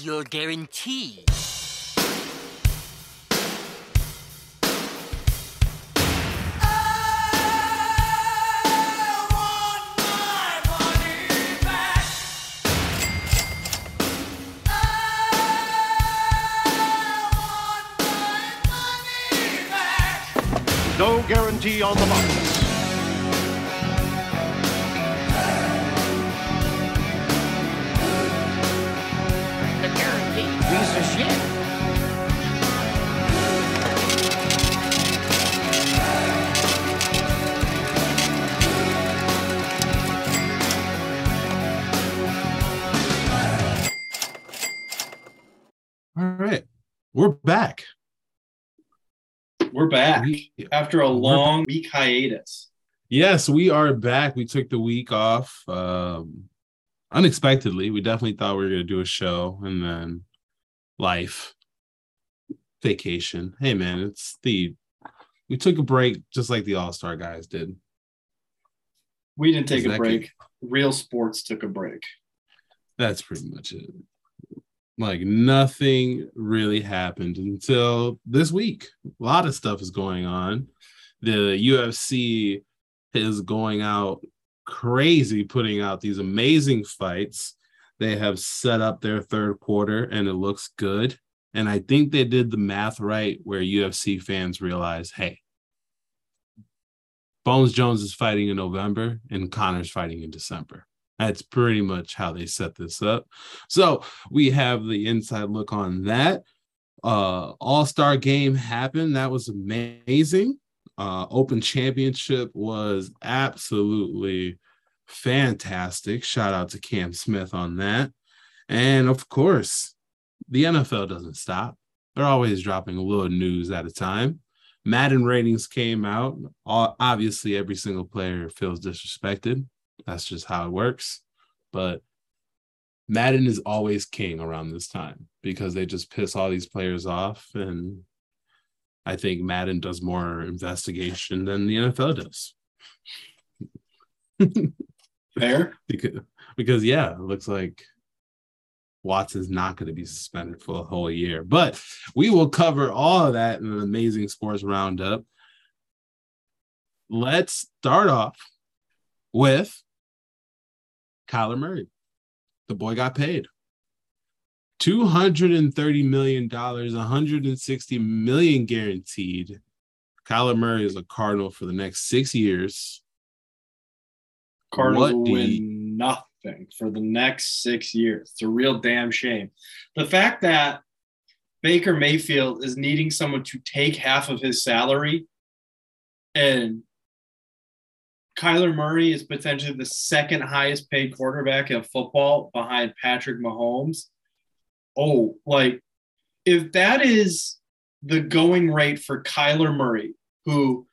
You're guaranteed. No guarantee on the box. We're back. We're back We- after a long week hiatus. yes, we are back. We took the week off um unexpectedly. We definitely thought we were going to do a show and then life vacation. Hey man, it's the we took a break just like the All-Star guys did. We didn't take Isn't a break. Real sports took a break. That's pretty much it. Like nothing really happened until this week. A lot of stuff is going on. The UFC is going out crazy, putting out these amazing fights. They have set up their third quarter and it looks good. And I think they did the math right where UFC fans realize hey, Bones Jones is fighting in November and Connor's fighting in December. That's pretty much how they set this up. So we have the inside look on that. Uh all-star game happened. That was amazing. Uh open championship was absolutely fantastic. Shout out to Cam Smith on that. And of course, the NFL doesn't stop. They're always dropping a little news at a time. Madden ratings came out. Obviously, every single player feels disrespected. That's just how it works. But Madden is always king around this time because they just piss all these players off. And I think Madden does more investigation than the NFL does. Fair. because, because yeah, it looks like Watson's not going to be suspended for a whole year. But we will cover all of that in an amazing sports roundup. Let's start off with Kyler Murray. The boy got paid. $230 million, 160 million guaranteed. Kyler Murray is a Cardinal for the next six years. Cardinals What win you- nothing for the next six years. It's a real damn shame. The fact that Baker Mayfield is needing someone to take half of his salary and Kyler Murray is potentially the second highest paid quarterback in football behind Patrick Mahomes. Oh, like if that is the going rate for Kyler Murray, who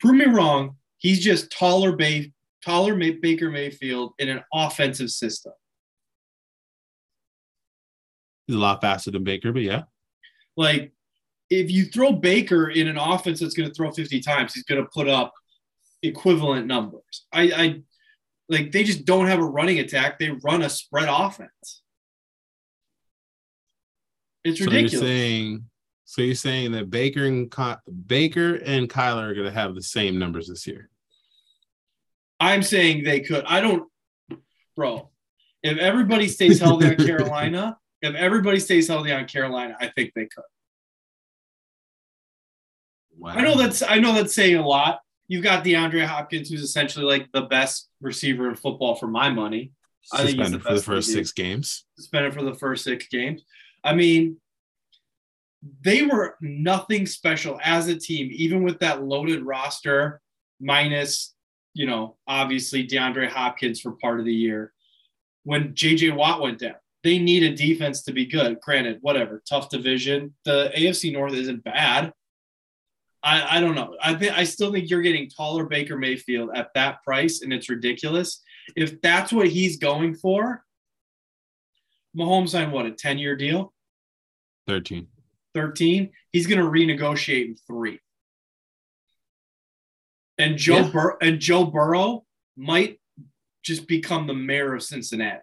prove me wrong, he's just taller, ba- taller May- Baker Mayfield in an offensive system. He's a lot faster than Baker, but yeah. Like if you throw Baker in an offense that's going to throw 50 times, he's going to put up equivalent numbers. I, I like they just don't have a running attack. They run a spread offense. It's So ridiculous. you're saying, so you're saying that Baker and Ky- Baker and Kyler are going to have the same numbers this year. I'm saying they could. I don't, bro. If everybody stays healthy on Carolina, if everybody stays healthy on Carolina, I think they could. Wow. I know that's I know that's saying a lot. You've got DeAndre Hopkins, who's essentially like the best receiver in football for my money. I think he's the for the first six games. Suspended for the first six games. I mean, they were nothing special as a team, even with that loaded roster, minus, you know, obviously DeAndre Hopkins for part of the year. When JJ Watt went down, they need a defense to be good. Granted, whatever, tough division. The AFC North isn't bad. I, I don't know. I think I still think you're getting taller Baker Mayfield at that price, and it's ridiculous. If that's what he's going for, Mahomes signed what a 10 year deal, 13. 13. He's going to renegotiate in three. And Joe Yeah. Bur- and Joe Burrow might just become the mayor of Cincinnati.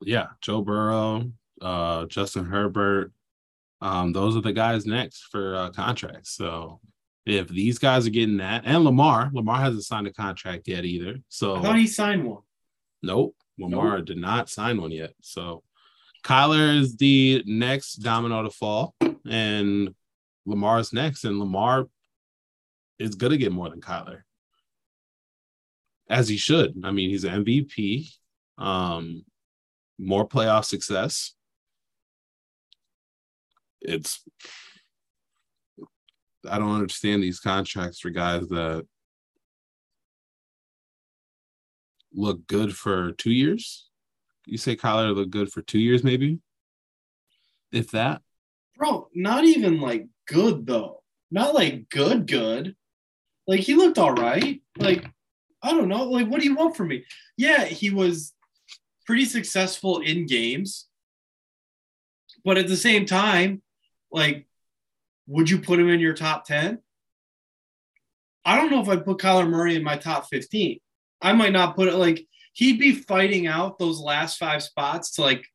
Yeah, Joe Burrow, uh, Justin Herbert. Um, those are the guys next for uh, contracts. So if these guys are getting that, and Lamar, Lamar hasn't signed a contract yet either. So I thought he signed one. Nope. Lamar did not sign one yet. So Kyler is the next domino to fall, and Lamar's next. And Lamar is going to get more than Kyler, as he should. I mean, he's an MVP, um, more playoff success. It's, I don't understand these contracts for guys that look good for two years. You say Kyler look good for two years, maybe, if that. Bro, not even like good though. Not like good, good. Like he looked all right. Like, I don't know. Like, what do you want from me? Yeah, he was pretty successful in games. But at the same time, like, would you put him in your top 10? I don't know if I'd put Kyler Murray in my top 15. I might not put it like he'd be fighting out those last five spots to like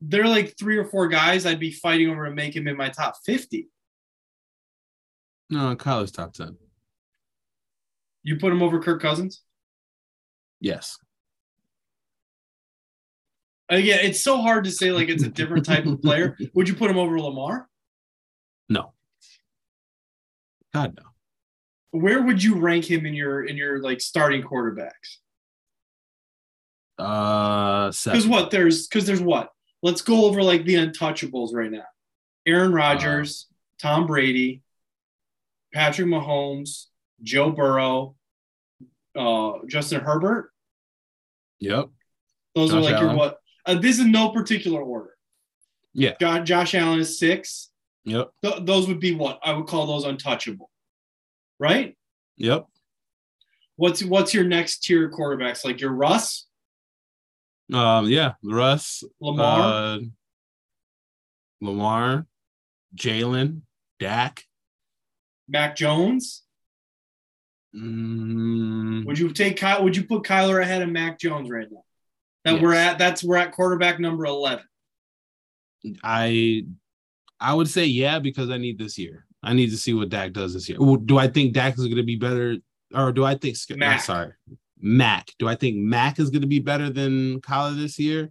there are like three or four guys I'd be fighting over to make him in my top 50. No, Kyler's top 10. You put him over Kirk Cousins? Yes. Again, it's so hard to say like it's a different type of player. Would you put him over Lamar? No. God no. Where would you rank him in your in your like starting quarterbacks? Uh Because what there's because there's what? Let's go over like the untouchables right now. Aaron Rodgers, Tom Brady, Patrick Mahomes, Joe Burrow, uh, Justin Herbert. Yep. Those are Josh like your what? Uh, this is no particular order. Yeah. Jo- Josh Allen is six. Yep. Th- those would be what I would call those untouchable, right? Yep. What's what's your next tier quarterbacks? Like your Russ, Um, yeah, Russ, Lamar, uh, Lamar, Jalen, Dak. Mac Jones. Mm, Would you take Kyle? Would you put Kyler ahead of Mac Jones right now? That Yes. we're at. That's we're at quarterback number eleven. I I would say yeah because I need this year. I need to see what Dak does this year. Do I think Dak is going to be better, or do I think Mac. Mac. sorry, Mac? Do I think Mac is going to be better than Kyler this year?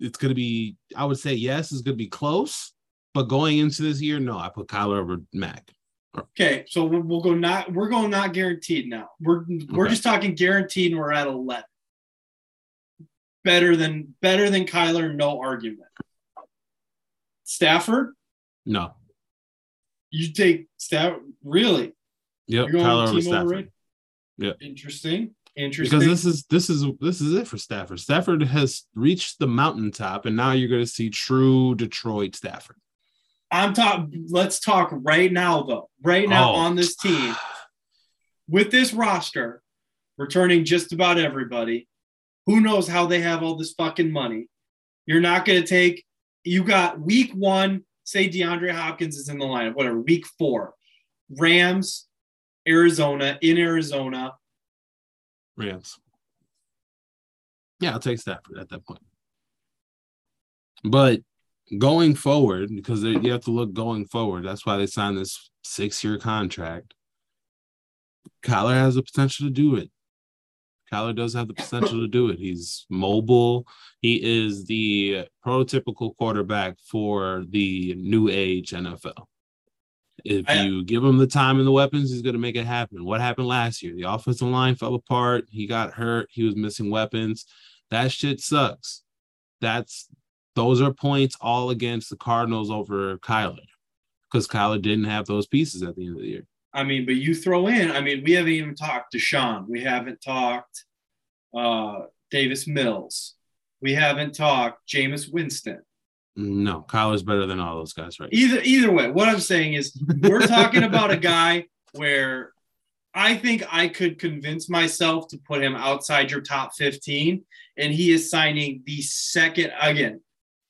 It's going to be. I would say yes. It's going to be close, but going into this year, no. I put Kyler over Mac. Okay, so we'll, go not. We're going not guaranteed now. We're we're Okay. just talking guaranteed, and we're at eleven. Better than better than Kyler, no argument. Stafford, No. you take Stafford. Really? Yep. Kyler over team Stafford. Yep. Interesting. Interesting. Because this is this is this is it for Stafford. Stafford has reached the mountaintop, and now you're going to see true Detroit Stafford. I'm talking. Let's talk right now, though. Right now Oh. on this team, with this roster, returning just about everybody. Who knows how they have all this fucking money? You're not going to take. You got week one. Say DeAndre Hopkins is in the lineup. Whatever. Week four, Rams, Arizona in Arizona. Rams. Yeah, I'll take Stafford at that point. But going forward, because you have to look going forward, that's why they signed this six-year contract. Kyler has the potential to do it. Kyler does have the potential to do it. He's mobile. He is the prototypical quarterback for the new age NFL. If you give him the time and the weapons, he's going to make it happen. What happened last year? The offensive line fell apart. He got hurt. He was missing weapons. That shit sucks. That's those are points all against the Cardinals over Kyler because Kyler didn't have those pieces at the end of the year. I mean, but you throw in. I mean, we haven't even talked to Sean. We haven't talked uh, Davis Mills. We haven't talked Jameis Winston. No, Kyle is better than all those guys right now. Either either way, what I'm saying is we're talking about a guy where I think I could convince myself to put him outside your top 15, and he is signing the second again.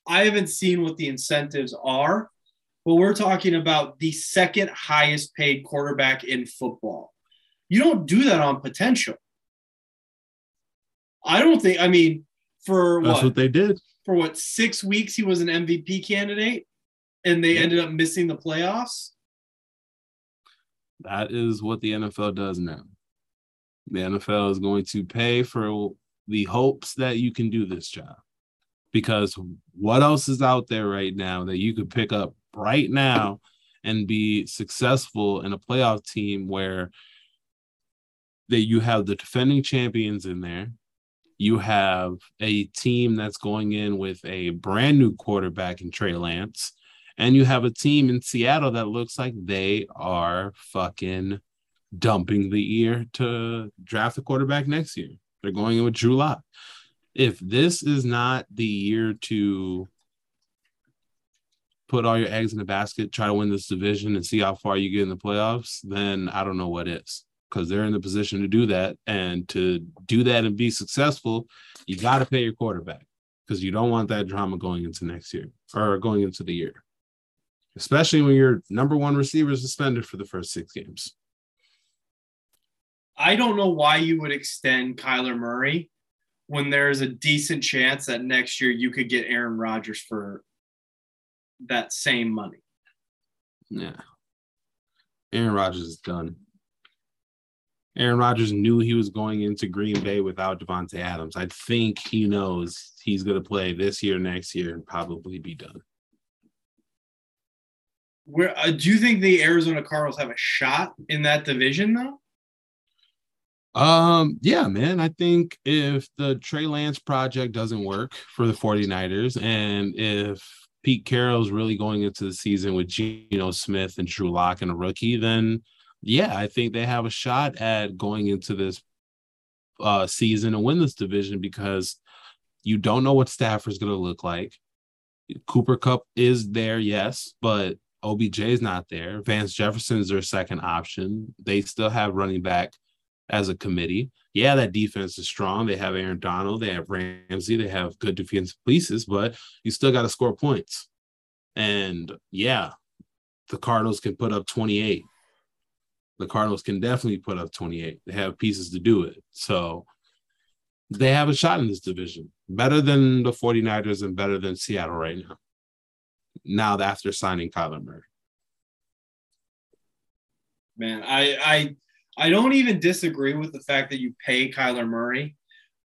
I haven't seen what the incentives are, but we're talking about the second highest paid quarterback in football. You don't do that on potential. I don't think, I mean, for That's what, what they did. for what six weeks he was an MVP candidate, and they Yeah. ended up missing the playoffs. That is what the NFL does now. The NFL is going to pay for the hopes that you can do this job. Because what else is out there right now that you could pick up right now and be successful in a playoff team where that you have the defending champions in there. You have a team that's going in with a brand new quarterback in Trey Lance and you have a team in Seattle that looks like they are fucking dumping the ear to draft a quarterback next year. They're going in with Drew Lock. If this is not the year to put all your eggs in the basket, try to win this division and see how far you get in the playoffs, then I don't know what is. Because they're in the position to do that. And to do that and be successful, you got to pay your quarterback because you don't want that drama going into next year or going into the year especially when your number one receiver is suspended for the first six games. I don't know why you would extend Kyler Murray when there's a decent chance that next year you could get Aaron Rodgers for that same money. Yeah. Aaron Rodgers is done. Aaron Rodgers knew he was going into Green Bay without Davante Adams. I think he knows he's going to play this year, next year, and probably be done. Where uh, do you think the Arizona Cardinals have a shot in that division though? Um, yeah, man. I think if the Trey Lance project doesn't work for the 49ers, and if Pete Carroll's really going into the season with Geno Smith and Drew Lock and a rookie, then yeah, I think they have a shot at going into this uh season and win this division because you don't know what Stafford's gonna look like. Cooper Kupp is there, yes, but OBJ is not there. Van Jefferson is their second option. They still have running back as a committee. Yeah, that defense is strong. They have Aaron Donald, they have Ramsey, they have good defensive pieces, but you still got to score points. And yeah, the Cardinals can put up 28. The Cardinals can definitely put up 28. They have pieces to do it. So they have a shot in this division. Better than the 49ers and better than Seattle right now. Now after signing Kyler Murray. Man, I I I don't even disagree with the fact that you pay Kyler Murray.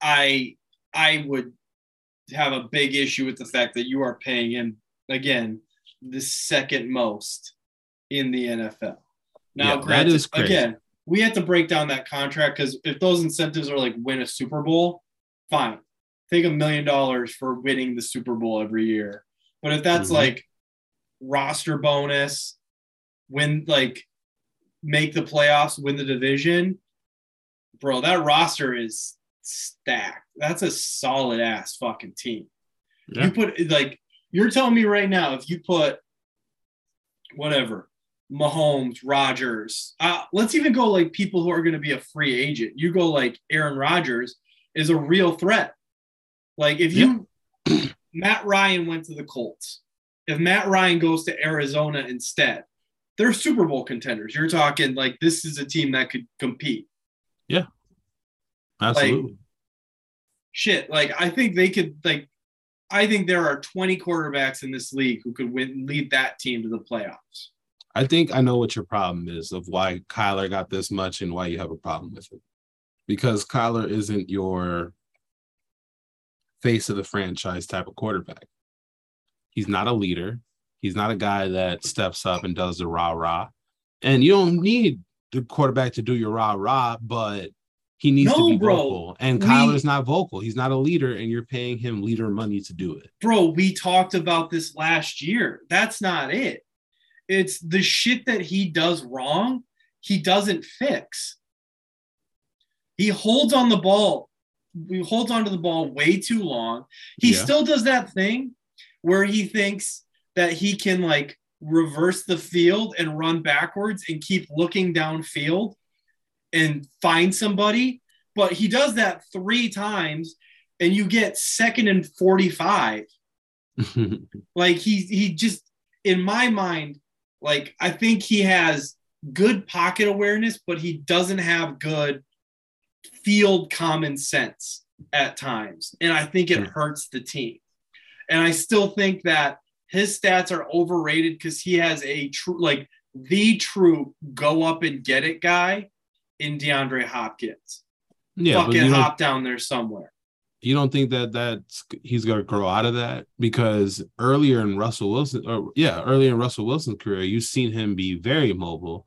I I would have a big issue with the fact that you are paying him again the second most in the NFL. Now, Yeah, granted, is crazy. again, we have to break down that contract because if those incentives are like win a Super Bowl, fine. Take a million dollars for winning the Super Bowl every year. But if that's Mhm. like roster bonus, win like make the playoffs, win the division, bro, that roster is stacked. That's a solid ass fucking team. Yeah. You put like you're telling me right now if you put whatever Mahomes, Rodgers, uh, let's even go like people who are going to be a free agent. You go like Aaron Rodgers is a real threat. Like if you Matt Ryan went to the Colts, if Matt Ryan goes to Arizona instead, they're Super Bowl contenders. You're talking like this is a team that could compete. Yeah. Absolutely. shit like i think they could like i think there are 20 quarterbacks in this league who could win lead that team to the playoffs I think I know what your problem is of why Kyler got this much and why you have a problem with it. Because Kyler isn't your face of the franchise type of quarterback. He's not a leader. He's not a guy that steps up and does the rah rah. And you don't need the quarterback to do your rah rah, but he needs to be bro. vocal. And We- Kyler's not vocal. He's not a leader, and you're paying him leader money to do it. bro we talked about this last year that's not it it's the shit that he does wrong he doesn't fix he holds on the ball he holds onto the ball way too long he Yeah. still does that thing where he thinks that he can like reverse the field and run backwards and keep looking downfield and find somebody but he does that three times and you get second and 45 like he he just in my mind like i think he has good pocket awareness but he doesn't have good field common sense at times, and I think it Hmm. hurts the team. And I still think that his stats are overrated because he has a true, like the true go up and get it guy in DeAndre Hopkins. Yeah, but Fucking hop down there somewhere. you don't think that that's he's gonna grow out of that because earlier in Russell Wilson, or yeah, earlier in Russell Wilson's career, you've seen him be very mobile,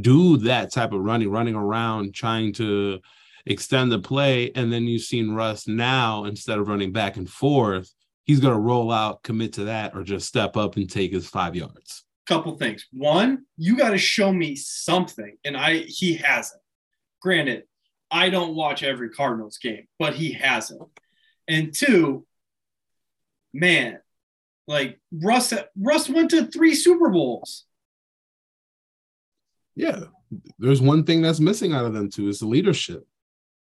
do that type of running, running around, trying to extend the play, and then you've seen Russ now instead of running back and forth, he's gonna roll out, commit to that, or just step up and take his five yards. Couple things. One, you got to show me something, and I he hasn't. Granted, I don't watch every Cardinals game, but he hasn't. And two, man, like Russ Russ went to three Super Bowls. Yeah, there's one thing that's missing out of them too is the leadership.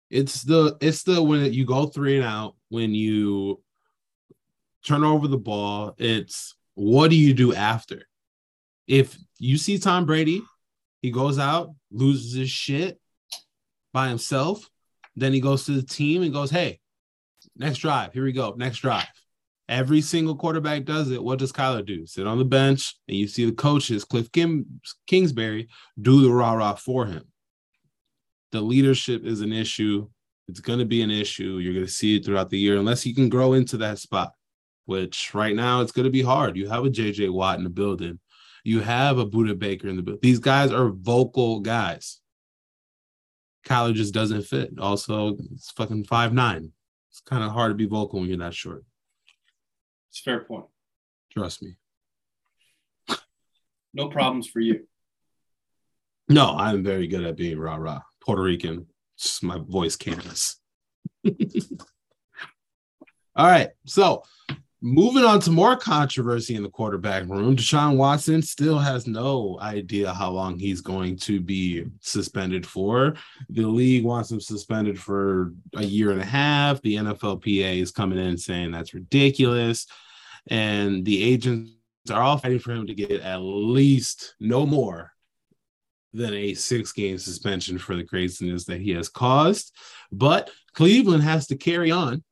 It's the it's the when you go three and out when you turn over the ball. It's what do you do after? If you see Tom Brady, he goes out, loses his shit by himself, then he goes to the team and goes, "Hey, next drive, here we go, next drive." Every single quarterback does it. What does Kyler do? Sit on the bench, and you see the coaches, Cliff Kim, Kingsbury, do the rah rah for him. The leadership is an issue. It's going to be an issue. You're going to see it throughout the year unless he can grow into that spot, which right now it's going to be hard. You have a JJ Watt in the building, you have a Budda Baker in the building. These guys are vocal guys. Kyler just doesn't fit. Also, it's fucking five nine. It's kind of hard to be vocal when you're that short. It's a fair point. Trust me. No problems for you. No, I'm very good at being rah rah. Puerto Rican. Just my voice canvas. All right. So moving on to more controversy in the quarterback room. Deshaun Watson still has no idea how long he's going to be suspended for. The league wants him suspended for a year and a half. The NFLPA is coming in saying that's ridiculous. And the agents are all fighting for him to get at least no more than a six game suspension for the craziness that he has caused. But Cleveland has to carry on.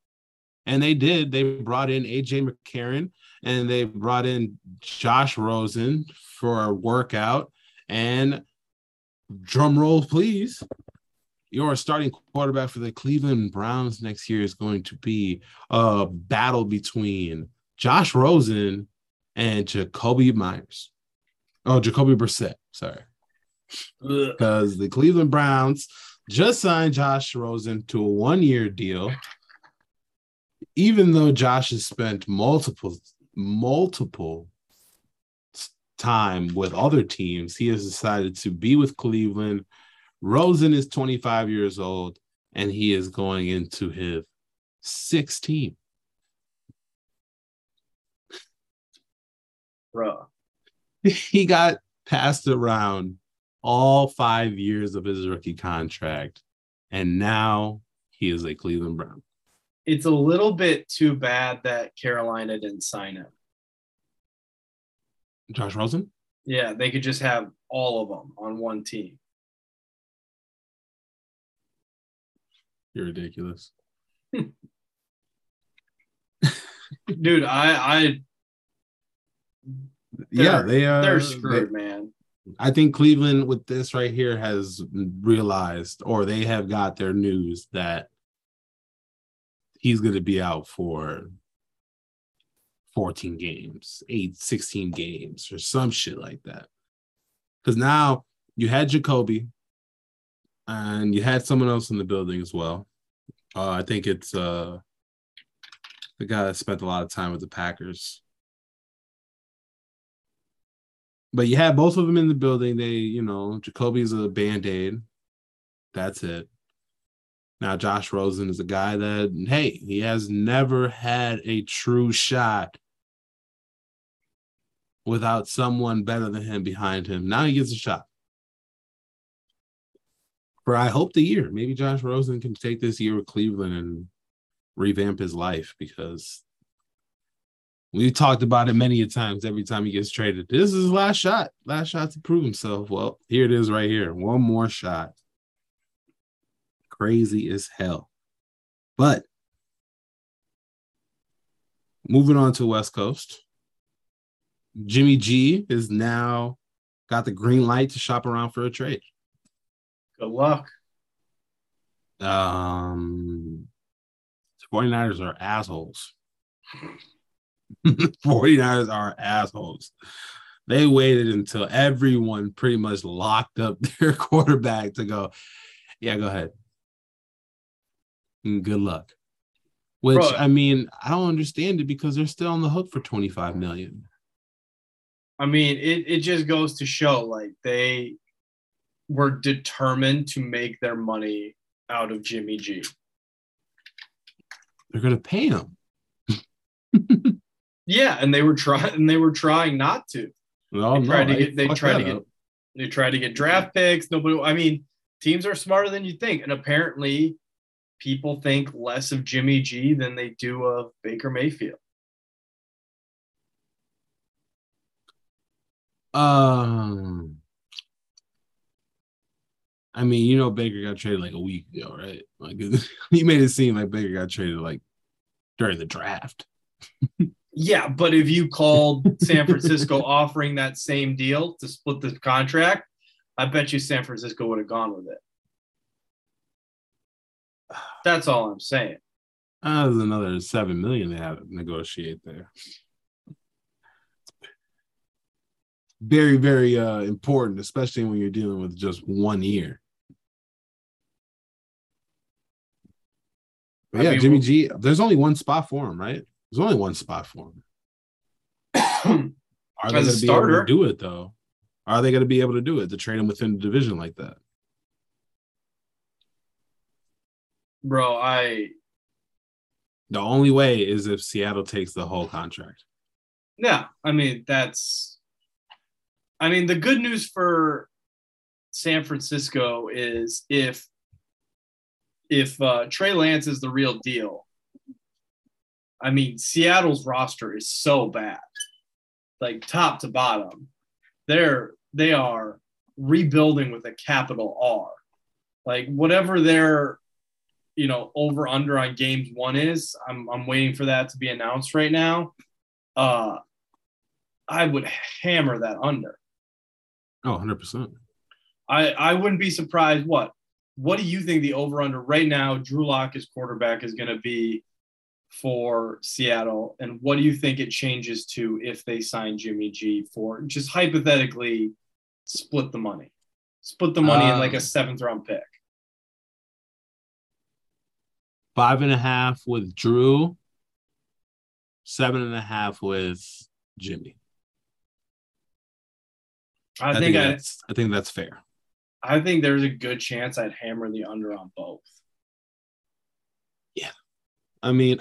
And they did. They brought in AJ McCarron and they brought in Josh Rosen for a workout. And drum roll, please. Your starting quarterback for the Cleveland Browns next year is going to be a battle between Josh Rosen and Jacoby Myers. Oh, Jacoby Brissett. Sorry because the Cleveland Browns just signed Josh Rosen to a one year deal. Even though Josh has spent multiple, multiple time with other teams, he has decided to be with Cleveland. Rosen is 25 years old and he is going into his sixth team. Bruh. he got passed around all five years of his rookie contract, and now he is a Cleveland Brown. It's a little bit too bad that Carolina didn't sign him. Josh Rosen? Yeah, they could just have all of them on one team. You're ridiculous. Dude, I I yeah, They're- they are. they're they- screwed, man. I think Cleveland with this right here has realized, or they have got their news that he's going to be out for 14 games, 8, 16 games, or some shit like that. Because now you had Jacoby and you had someone else in the building as well. Uh, I think it's uh, the guy that spent a lot of time with the Packers. But you had both of them in the building. They, you know, Jacoby's a band aid. That's it. Now, Josh Rosen is a guy that, hey, he has never had a true shot without someone better than him behind him. Now he gets a shot. For I hope the year. Maybe Josh Rosen can take this year with Cleveland and revamp his life because we talked about it many a times every time he gets traded. This is his last shot, last shot to prove himself. Well, here it is right here. One more shot. Crazy as hell. But moving on to West Coast. Jimmy G is now got the green light to shop around for a trade. Good luck. Um, 49ers are assholes. 49ers are assholes. They waited until everyone pretty much locked up their quarterback to go, yeah, go ahead. And good luck. Which Bro. I mean, I don't understand it because they're still on the hook for 25 million. I mean, it, it just goes to show like they were determined to make their money out of Jimmy G. They're gonna pay him. Yeah, and they were trying and they were trying not to. No, They tried no, to get they tried to get up. they tried to get draft picks. Nobody I mean, teams are smarter than you think. And apparently people think less of Jimmy G than they do of Baker Mayfield. Um, I mean, you know, Baker got traded like a week ago, right? Like he made it seem like Baker got traded like during the draft. Yeah, but if you called San Francisco offering that same deal to split the contract, I bet you San Francisco would have gone with it. That's all I'm saying. Uh, there's another seven million they have to negotiate there. Very, very uh important, especially when you're dealing with just one year. But I yeah, mean, Jimmy G. There's only one spot for him, right? There's only one spot for him. Are they going to be able to do it though? Are they going to be able to do it to trade him within the division like that? Bro, I The only way is if Seattle takes the whole contract. yeah, I mean that's I mean the good news for San Francisco is if if uh, Trey Lance is the real deal, I mean Seattle's roster is so bad, like top to bottom. They're they are rebuilding with a capital R. Like whatever their you know over under on games one is, I'm I'm waiting for that to be announced right now. Uh, I would hammer that under. Oh, 100%. I, I wouldn't be surprised. What? What do you think the over under right now? Drew Lock is quarterback is going to be for Seattle, and what do you think it changes to if they sign Jimmy G for just hypothetically split the money, split the money in like a Um, seventh round pick? Five and a half with Drew, seven and a half with Jimmy. I, think, I, that's I think that's fair. I think there's a good chance I'd hammer the under on both. Yeah. I mean,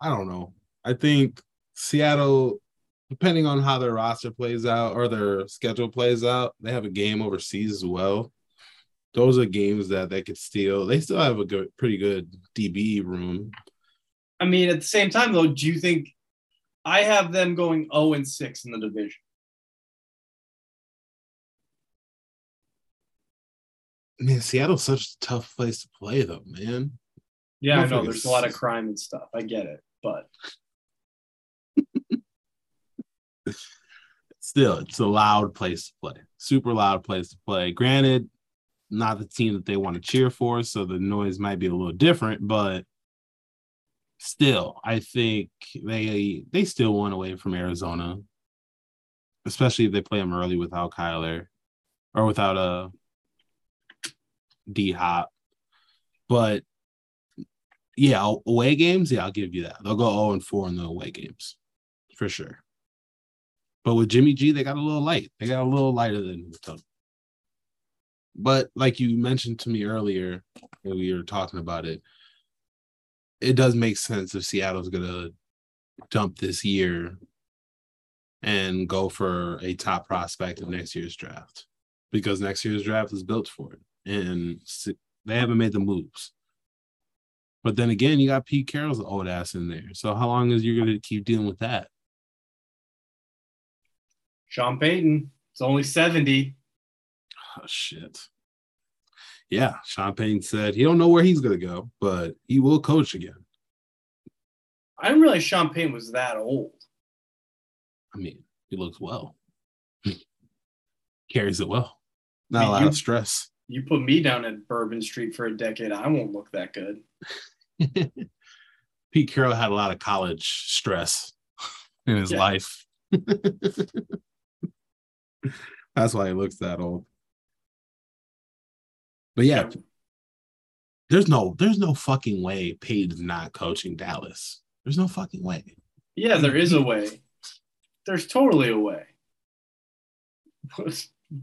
I don't know. I think Seattle, depending on how their roster plays out or their schedule plays out, they have a game overseas as well. Those are games that they could steal. They still have a good, pretty good DB room. I mean, at the same time, though, do you think I have them going 0 and 6 in the division? Man, Seattle's such a tough place to play, though, man. Yeah, I know Motherfuckers. there's a lot of crime and stuff. I get it, but Still, it's a loud place to play. Super loud place to play. Granted, not the team that they want to cheer for, so the noise might be a little different, but still, I think they they still won away from Arizona, especially if they play them early without Kyler or without uh, a D Hop. But yeah, away games, yeah, I'll give you that. They'll go 0 and 4 in the away games for sure. But with Jimmy G, they got a little light. They got a little lighter than the tunnel. But like you mentioned to me earlier when we were talking about it, it does make sense if Seattle's gonna dump this year and go for a top prospect in next year's draft because next year's draft is built for it, and they haven't made the moves. But then again, you got Pete Carroll's old ass in there. So how long is you gonna keep dealing with that? Sean Payton, it's only 70. Oh shit. Yeah, Sean Payton said he don't know where he's gonna go, but he will coach again. I didn't realize Sean Payton was that old. I mean, he looks well. Carries it well. Not mean, a lot you- of stress. You put me down at Bourbon Street for a decade, I won't look that good. Pete Carroll had a lot of college stress in his Yeah. life. That's why he looks that old. But yeah, there's no there's no fucking way Payton's not coaching Dallas. There's no fucking way. Yeah, there is a way. There's totally a way.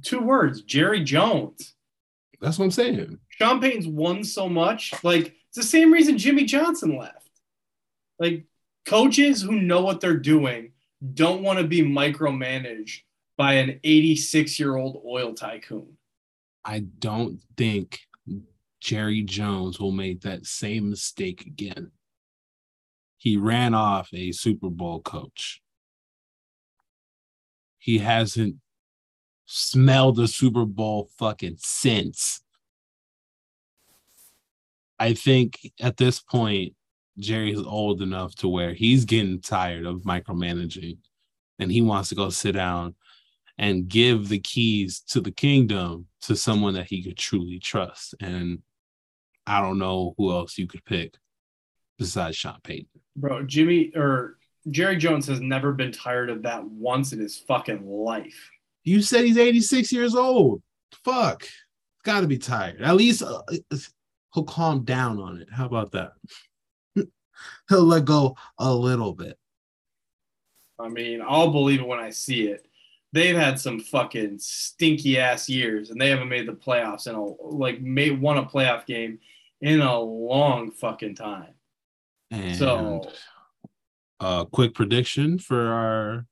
Two words, Jerry Jones. That's what I'm saying. Sean Payton's won so much. Like it's the same reason Jimmy Johnson left. Like coaches who know what they're doing don't want to be micromanaged by an 86 year old oil tycoon. I don't think Jerry Jones will make that same mistake again. He ran off a Super Bowl coach. He hasn't smelled a Super Bowl fucking since. I think at this point, Jerry's old enough to where he's getting tired of micromanaging and he wants to go sit down and give the keys to the kingdom to someone that he could truly trust. And I don't know who else you could pick besides Sean Payton. Bro, Jimmy or Jerry Jones has never been tired of that once in his fucking life. You said he's 86 years old. Fuck. Got to be tired. At least uh, he'll calm down on it. How about that? he'll let go a little bit. I mean, I'll believe it when I see it. They've had some fucking stinky ass years, and they haven't made the playoffs in a like made won a playoff game in a long fucking time. And So a quick prediction for our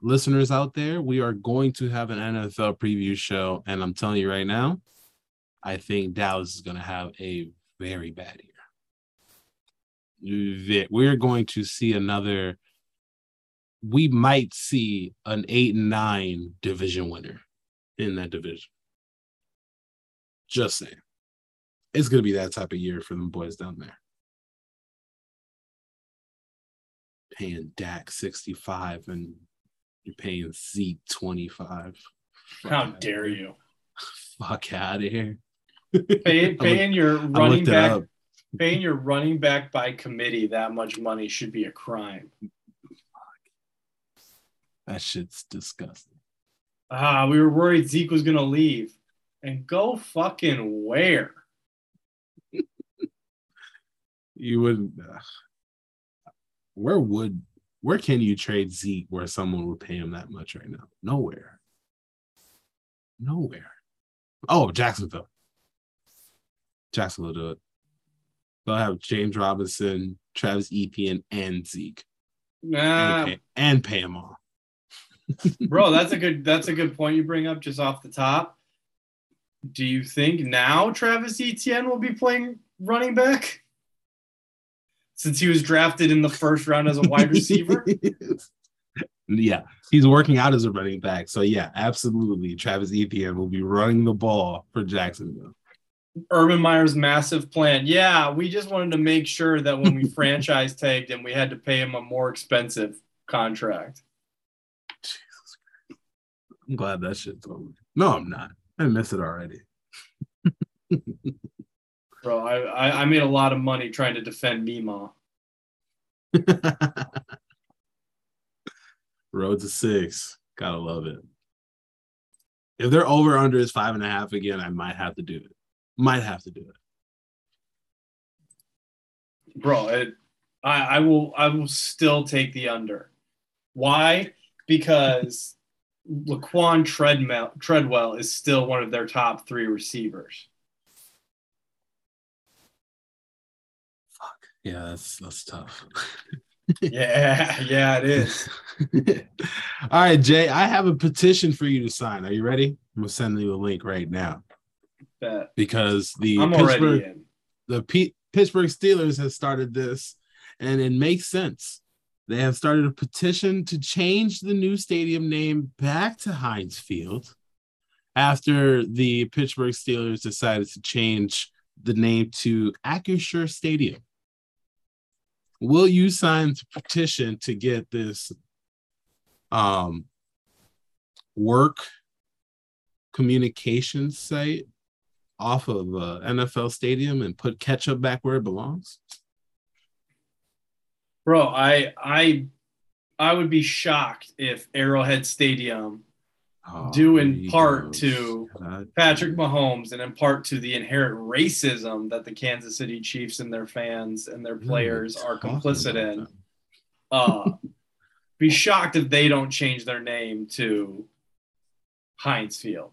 listeners out there we are going to have an NFL preview show. And I'm telling you right now, I think Dallas is going to have a very bad year. We're going to see another, we might see an eight and nine division winner in that division. Just saying. It's going to be that type of year for them boys down there. paying Dak 65 and you're paying Zeke 25. Fuck how dare you? Fuck out of here. Paying, paying your running back paying your running back by committee that much money should be a crime. That shit's disgusting. Ah, we were worried Zeke was gonna leave. And go fucking where? You would uh, where would where can you trade Zeke where someone would pay him that much right now? Nowhere. Nowhere. Oh, Jacksonville. Jacksonville do it. They'll have James Robinson, Travis Etienne, and Zeke. Nah, and, pay, and pay them all. Bro, that's a good that's a good point you bring up just off the top. Do you think now Travis Etienne will be playing running back? Since he was drafted in the first round as a wide receiver? yeah, he's working out as a running back. So yeah, absolutely. Travis Etienne will be running the ball for Jacksonville. Urban Meyer's massive plan. Yeah, we just wanted to make sure that when we franchise tagged him, we had to pay him a more expensive contract. I'm glad that shit's over. No, I'm not. I miss it already. Bro, I, I, I made a lot of money trying to defend Mima. Road to six. Gotta love it. If they're over under is five and a half again, I might have to do it. Might have to do it. Bro, it, I, I will I will still take the under. Why? Because Laquan Treadwell Treadwell is still one of their top three receivers. Fuck. Yeah, that's that's tough. Yeah, yeah, it is. All right, Jay, I have a petition for you to sign. Are you ready? I'm gonna send you a link right now Bet. because the I'm Pittsburgh, already in. the P- Pittsburgh Steelers has started this, and it makes sense. They have started a petition to change the new stadium name back to Heinz Field after the Pittsburgh Steelers decided to change the name to Acrisure Stadium. will you sign the petition to get this um work communications site off of uh, NFL Stadium and put ketchup back where it belongs? Bro, I I I would be shocked if Arrowhead Stadium, Oh, due in part goes. to God. Patrick Mahomes and in part to the inherent racism that the Kansas City Chiefs and their fans and their players are complicit in, uh, be shocked if they don't change their name to Heinz Field.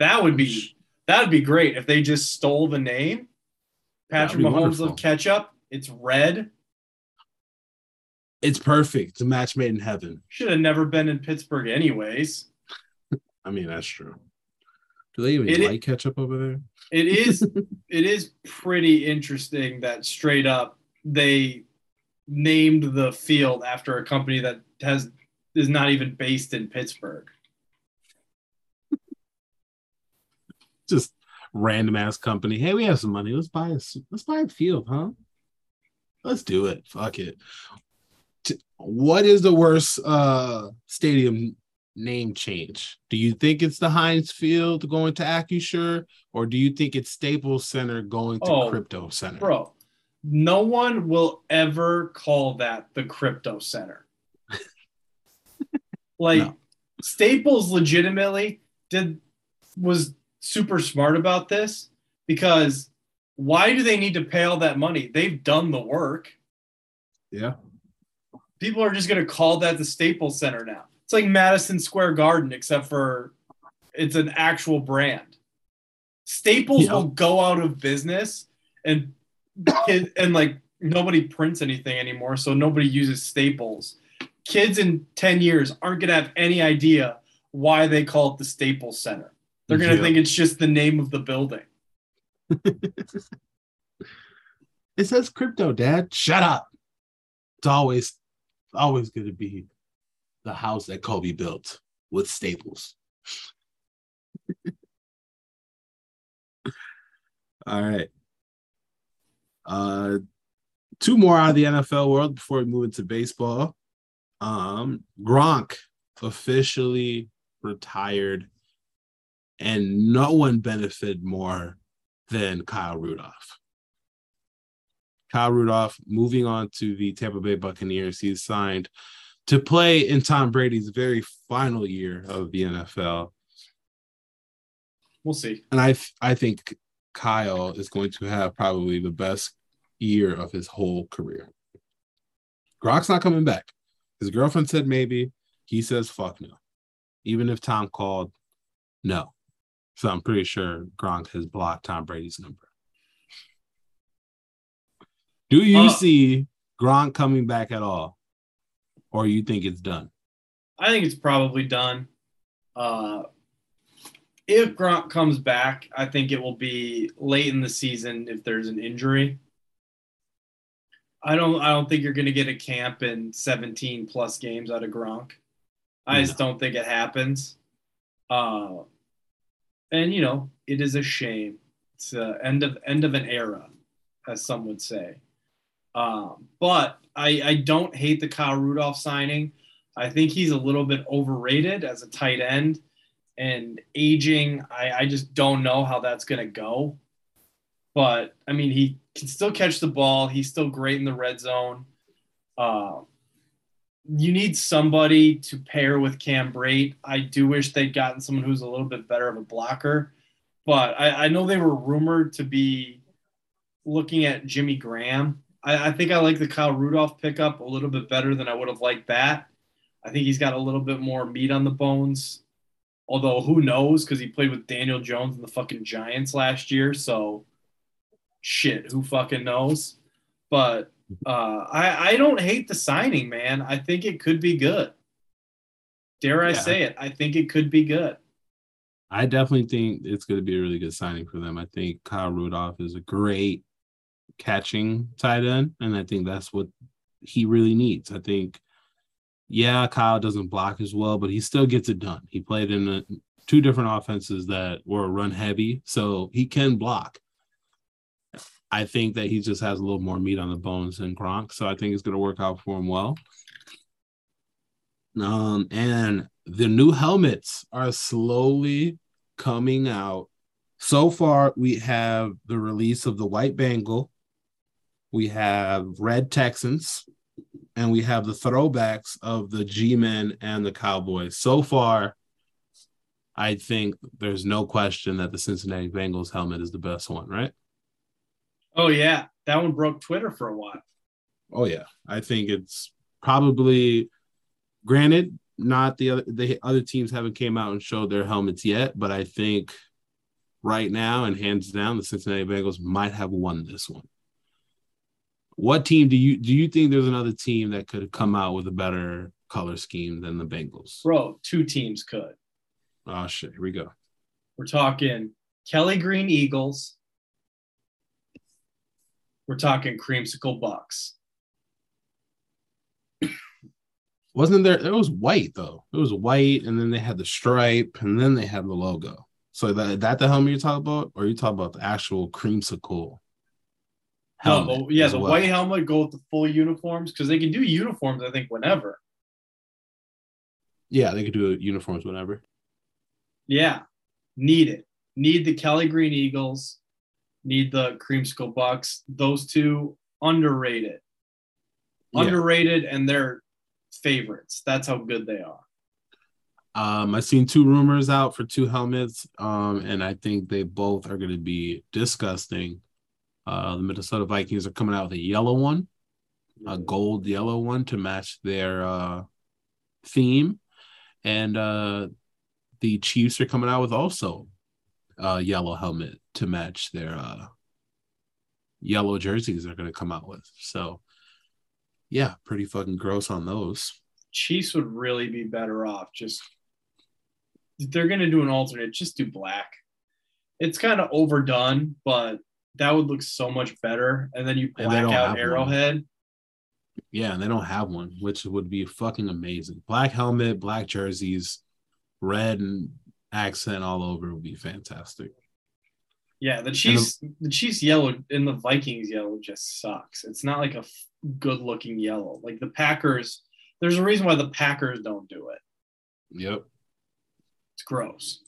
That would be that would be great if they just stole the name. Patrick Mahomes wonderful. of ketchup. It's red. It's perfect. It's a match made in heaven. Should have never been in Pittsburgh, anyways. I mean, that's true. Do they even It like ketchup over there? It is it is pretty interesting that straight up they named the field after a company that has is not even based in Pittsburgh. Just random ass company. Hey, we have some money. Let's buy a let's buy a field, huh? Let's do it. Fuck it. T- What is the worst uh stadium name change? Do you think it's the Heinz Field going to Acrisure, or do you think it's Staples Center going to Oh, Crypto Center? Bro, no one will ever call that the crypto center. like No. Staples legitimately did was super smart about this because why do they need to pay all that money? They've done the work. Yeah. People are just going to call that the Staples Center now. It's like Madison Square Garden, except for it's an actual brand. Staples Yeah. will go out of business, and kid, and like nobody prints anything anymore, so nobody uses Staples. Kids in ten years aren't going to have any idea why they call it the Staples Center. They're going to Yeah. think it's just the name of the building. It says crypto, Dad. Shut up. It's always always going to be the house that Kobe built with staples. All right. Uh two more out of the NFL world before we move into baseball. Um Gronk officially retired and no one benefited more than Kyle Rudolph. Kyle Rudolph moving on to the Tampa Bay Buccaneers. He's signed to play in Tom Brady's very final year of the NFL. We'll see. And I I think Kyle is going to have probably the best year of his whole career. Gronk's not coming back. His girlfriend said maybe. He says fuck no. Even if Tom called, no. So I'm pretty sure Gronk has blocked Tom Brady's number. Do you Uh, see Gronk coming back at all? Or you think it's done? I think it's probably done. Uh, if Gronk comes back, I think it will be late in the season if there's an injury. I don't. I don't think you're going to get a camp in 17 plus games out of Gronk. I just don't think it happens. Uh, and you know, it is a shame. It's the end of end of an era, as some would say. Um, but I, I don't hate the Kyle Rudolph signing. I think he's a little bit overrated as a tight end and aging. I, I just don't know how that's going to go. But I mean, he can still catch the ball. He's still great in the red zone. Uh, you need somebody to pair with Cam Brate. I do wish they'd gotten someone who's a little bit better of a blocker. But I, I know they were rumored to be looking at Jimmy Graham. I, I think I like the Kyle Rudolph pickup a little bit better than I would have liked that. I think he's got a little bit more meat on the bones. Although who knows? Because he played with Daniel Jones and the fucking Giants last year. So shit, who fucking knows? But uh, I I don't hate the signing, man. I think it could be good. Dare I Yeah. say it? I think it could be good. I definitely think it's going to be a really good signing for them. I think Kyle Rudolph is a great catching tight end, and I think that's what he really needs. I think, yeah, Kyle doesn't block as well, but he still gets it done. He played in a, two different offenses that were run heavy, so he can block. I think that he just has a little more meat on the bones than Gronk, so I think it's going to work out for him well. Um, and the new helmets are slowly coming out. So far, we have the release of the white Bengal, we have red Texans, and we have the throwbacks of the G-men and the Cowboys. So far, I think there's no question that the Cincinnati Bengals helmet is the best one, right? Oh yeah, that one broke Twitter for a while. Oh yeah, I think it's probably granted not the other the other teams haven't came out and showed their helmets yet, but I think right now and hands down the Cincinnati Bengals might have won this one. What team do you do you think there's another team that could come out with a better color scheme than the Bengals? Bro, two teams could. Oh shit, here we go. We're talking Kelly Green Eagles. We're talking creamsicle bucks. Wasn't there? It was white though. It was white, and then they had the stripe, and then they had the logo. So that that the helmet you're talking about, or you talking about the actual creamsicle? No, helmet the- yeah, the well? white helmet go with the full uniforms because they can do uniforms, I think, whenever. Yeah, they could do uniforms whenever. Yeah, need it. Need the Kelly Green Eagles. Need the creamsicle bucks. Those two underrated. Yeah. Underrated, and they're favorites. That's how good they are. Um, I've seen two rumors out for two helmets, um, and I think they both are going to be disgusting. Uh, the Minnesota Vikings are coming out with a yellow one, a gold yellow one to match their uh, theme, and uh, the Chiefs are coming out with also a yellow helmet to match their uh, yellow jerseys. They're going to come out with so. Yeah, pretty fucking gross on those. Chiefs would really be better off just they're gonna do an alternate, just do black. It's kind of overdone, but that would look so much better. And then you black out have one. Arrowhead. Yeah, and they don't have one, which would be fucking amazing. Black helmet, black jerseys, red and accent all over would be fantastic. Yeah, the Chiefs, the Chiefs yellow and the Vikings yellow just sucks. It's not like a f- good looking yellow. Like the Packers, there's a reason why the Packers don't do it. Yep. It's gross.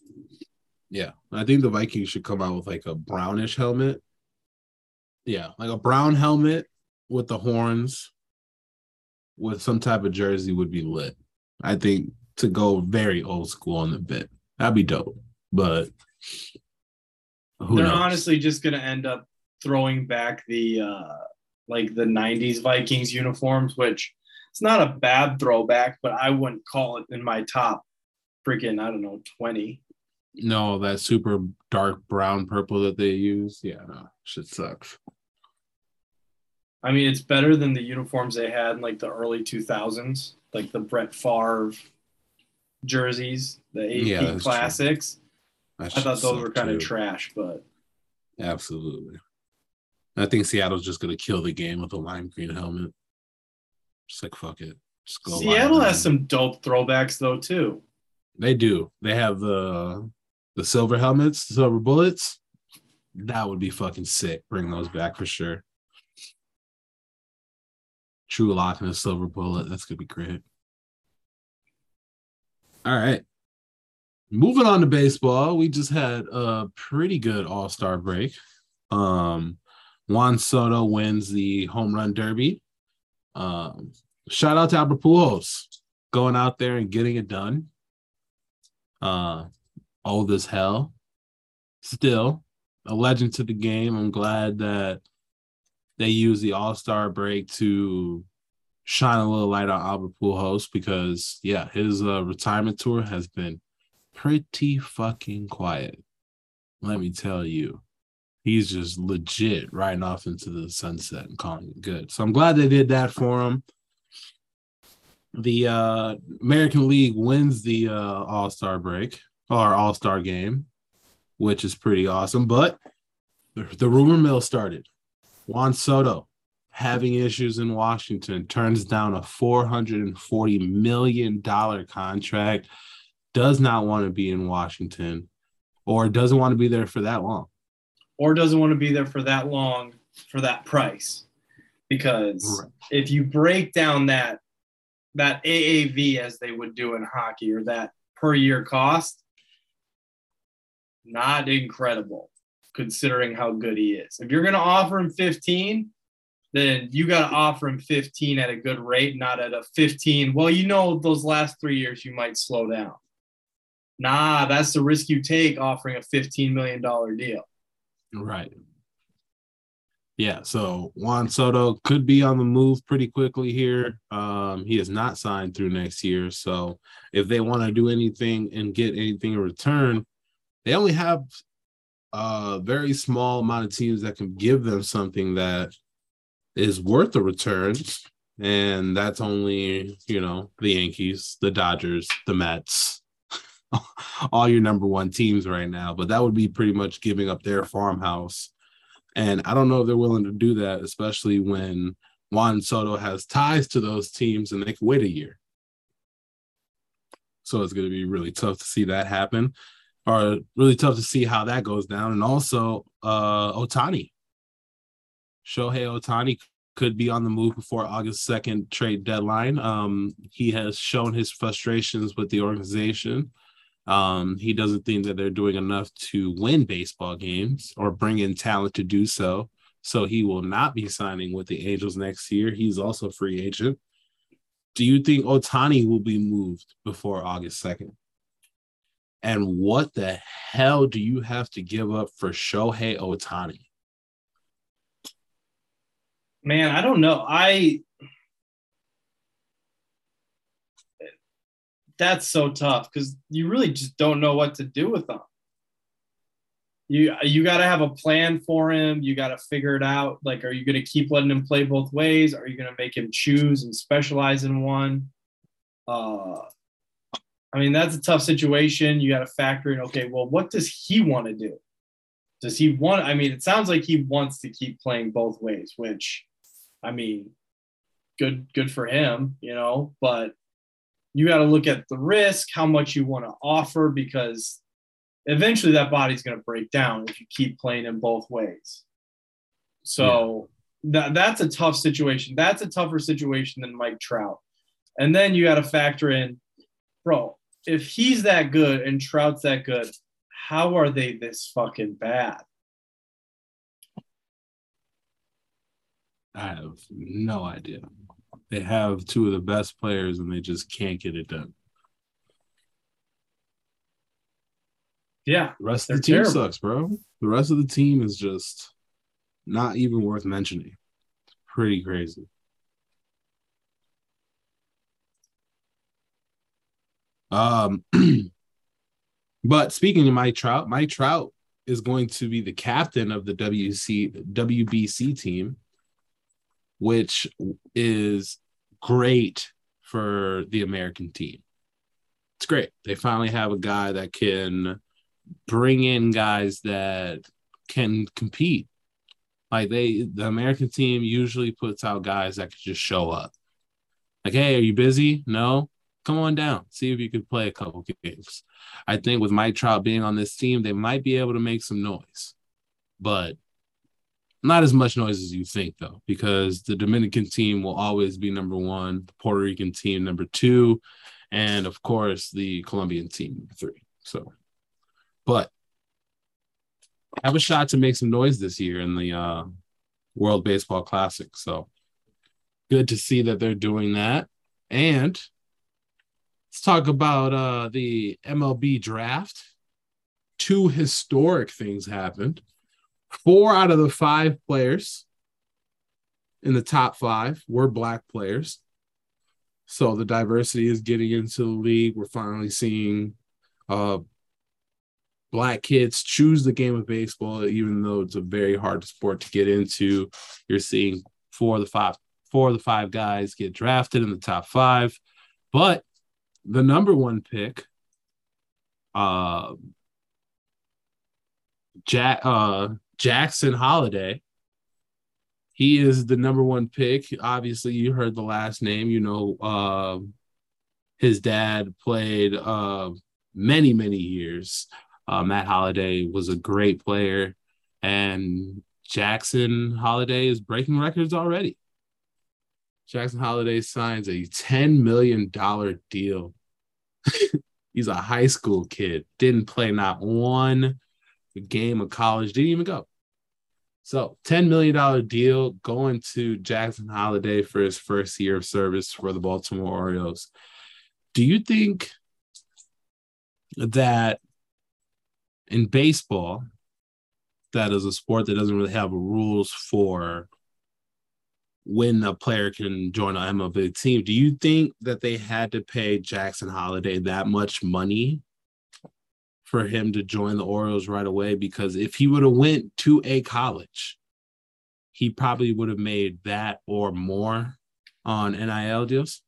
Yeah. I think the Vikings should come out with like a brownish helmet. Yeah, like a brown helmet with the horns with some type of jersey would be lit. I think to go very old school on the bit. That'd be dope. But who They're knows? honestly just gonna end up throwing back the uh like the 90s Vikings uniforms, which it's not a bad throwback, but I wouldn't call it in my top freaking, I don't know, 20. No, that super dark brown purple that they use. Yeah, no, shit sucks. I mean, it's better than the uniforms they had in like the early 2000s, like the Brett Favre jerseys, the AP Yeah, classics. I thought those were kind of trash, but Absolutely. I think Seattle's just gonna kill the game with a lime green helmet. Just like fuck it. Just go. Seattle has some dope throwbacks though too. They do. They have the the silver helmets, the silver bullets. That would be fucking sick. Bring those back for sure. True lock and a silver bullet. That's gonna be great. All right. Moving on to baseball, we just had a pretty good all-star break. Um Juan Soto wins the home run derby. Um, shout out to Albert Pujols going out there and getting it done uh old as hell still a legend to the game i'm glad that they use the all-star break to shine a little light on albert pujols because yeah his uh, retirement tour has been pretty fucking quiet let me tell you he's just legit riding off into the sunset and calling it good so i'm glad they did that for him the uh American League wins the uh All-Star break or All-Star game, which is pretty awesome. But the, the rumor mill started. Juan Soto having issues in Washington turns down a 440 million dollar contract, does not want to be in Washington or doesn't want to be there for that long. Or doesn't want to be there for that long for that price. Because Right. if you break down that that AAV as they would do in hockey or that per year cost, not incredible considering how good he is. If you're going to offer him 15, then you got to offer him 15 at a good rate, not at a 15. Well, you know, those last three years you might slow down. Nah, that's the risk you take offering a $15 million deal. Right. Yeah, so Juan Soto could be on the move pretty quickly here. Um, he is not signed through next year. So if they want to do anything and get anything in return, they only have a very small amount of teams that can give them something that is worth the returns. And that's only, you know, the Yankees, the Dodgers, the Mets, all your number one teams right now. But that would be pretty much giving up their farmhouse. And I don't know if they're willing to do that, especially when Juan Soto has ties to those teams and they can wait a year. So it's going to be really tough to see that happen, or really tough to see how that goes down. And also, uh, Ohtani, Shohei Ohtani could be on the move before August 2nd trade deadline. Um, he has shown his frustrations with the organization. Um, he doesn't think that they're doing enough to win baseball games or bring in talent to do so. So he will not be signing with the Angels next year. He's also a free agent. Do you think Ohtani will be moved before August 2nd? And what the hell do you have to give up for Shohei Ohtani? Man, I don't know. I that's so tough because you really just don't know what to do with them. You you got to have a plan for him. You got to figure it out. Like, are you going to keep letting him play both ways? Are you going to make him choose and specialize in one? Uh, I mean, that's a tough situation. You got to factor in. Okay, well, what does he want to do? Does he want? I mean, it sounds like he wants to keep playing both ways, which, I mean, good good for him, you know. But you got to look at the risk, how much you want to offer, because eventually that body's going to break down if you keep playing in both ways. So that, that's a tough situation. That's a tougher situation than Mike Trout. And then you got to factor in, bro, if he's that good and Trout's that good, how are they this fucking bad? I have no idea. They have two of the best players and they just can't get it done. Yeah. The rest of the team terrible. sucks, bro. The rest of the team is just not even worth mentioning. It's pretty crazy. Um, but speaking of Mike Trout, Mike Trout is going to be the captain of the WC WBC team, which is great for the American team. It's great. They finally have a guy that can bring in guys that can compete. Like they, the American team usually puts out guys that can just show up. Like, hey, are you busy? No, come on down. See if you can play a couple games. I think with Mike Trout being on this team, they might be able to make some noise, but not as much noise as you think, though, because the Dominican team will always be number one, the Puerto Rican team number two, and of course the Colombian team number three. So, but have a shot to make some noise this year in the uh, World Baseball Classic. So good to see that they're doing that. And let's talk about uh, the MLB draft. Two historic things happened. Four out of the five players in the top five were black players. So the diversity is getting into the league. We're finally seeing uh, black kids choose the game of baseball, even though it's a very hard sport to get into. You're seeing four of the five, four of the five guys get drafted in the top five, but the number one pick, uh, Jack, uh, Jackson Holliday. He is the number one pick. Obviously, you heard the last name. You know, uh, his dad played uh, many, many years uh, Matt Holliday was a great player, and Jackson Holliday is breaking records already. Jackson Holliday signs a $10 million deal. He's a high school kid, didn't play not one game of college, didn't even go. So, $10 million deal going to Jackson Holliday for his first year of service for the Baltimore Orioles. Do you think that in baseball, that is a sport that doesn't really have rules for when a player can join an MLB team. Do you think that they had to pay Jackson Holliday that much money for him to join the Orioles right away? Because if he would have went to a college, he probably would have made that or more on NIL deals.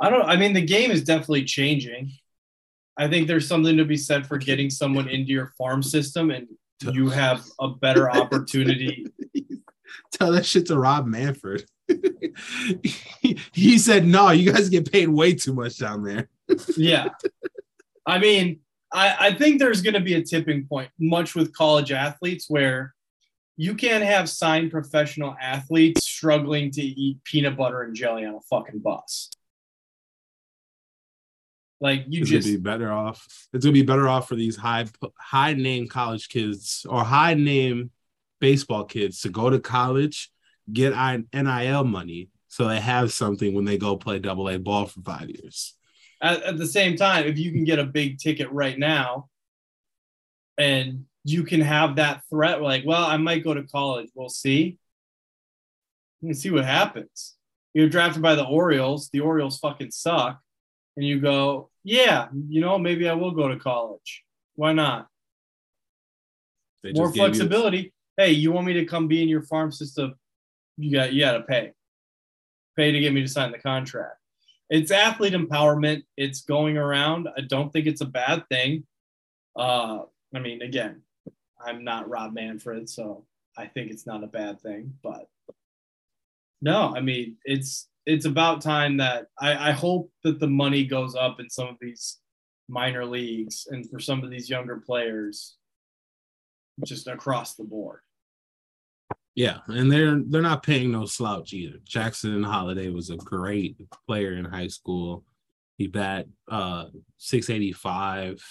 I don't. I mean, the game is definitely changing. I think there's something to be said for getting someone into your farm system, and you have a better opportunity. Tell that shit to Rob Manfred. he, he said, "No, you guys get paid way too much down there." yeah, I mean, I, I think there's going to be a tipping point, much with college athletes, where you can't have signed professional athletes struggling to eat peanut butter and jelly on a fucking bus. Like you it's just gonna be better off. It's gonna be better off for these high high name college kids or high name baseball kids to go to college, get NIL money, so they have something when they go play double A ball for five years. At, at the same time, if you can get a big ticket right now, and you can have that threat, like, well, I might go to college. We'll see. You can see what happens. You're drafted by the Orioles. The Orioles fucking suck and you go, yeah, you know, maybe I will go to college. Why not? They More gave you- flexibility. Hey, you want me to come be in your farm system? You got you got to pay. Pay to get me to sign the contract. It's athlete empowerment. It's going around. I don't think it's a bad thing. Uh, I mean, again, I'm not Rob Manfred, so I think it's not a bad thing. But no, I mean, it's it's about time that I, I hope that the money goes up in some of these minor leagues and for some of these younger players just across the board. Yeah, and they're they're not paying no slouch either. Jackson Holliday was a great player in high school. He bat uh 685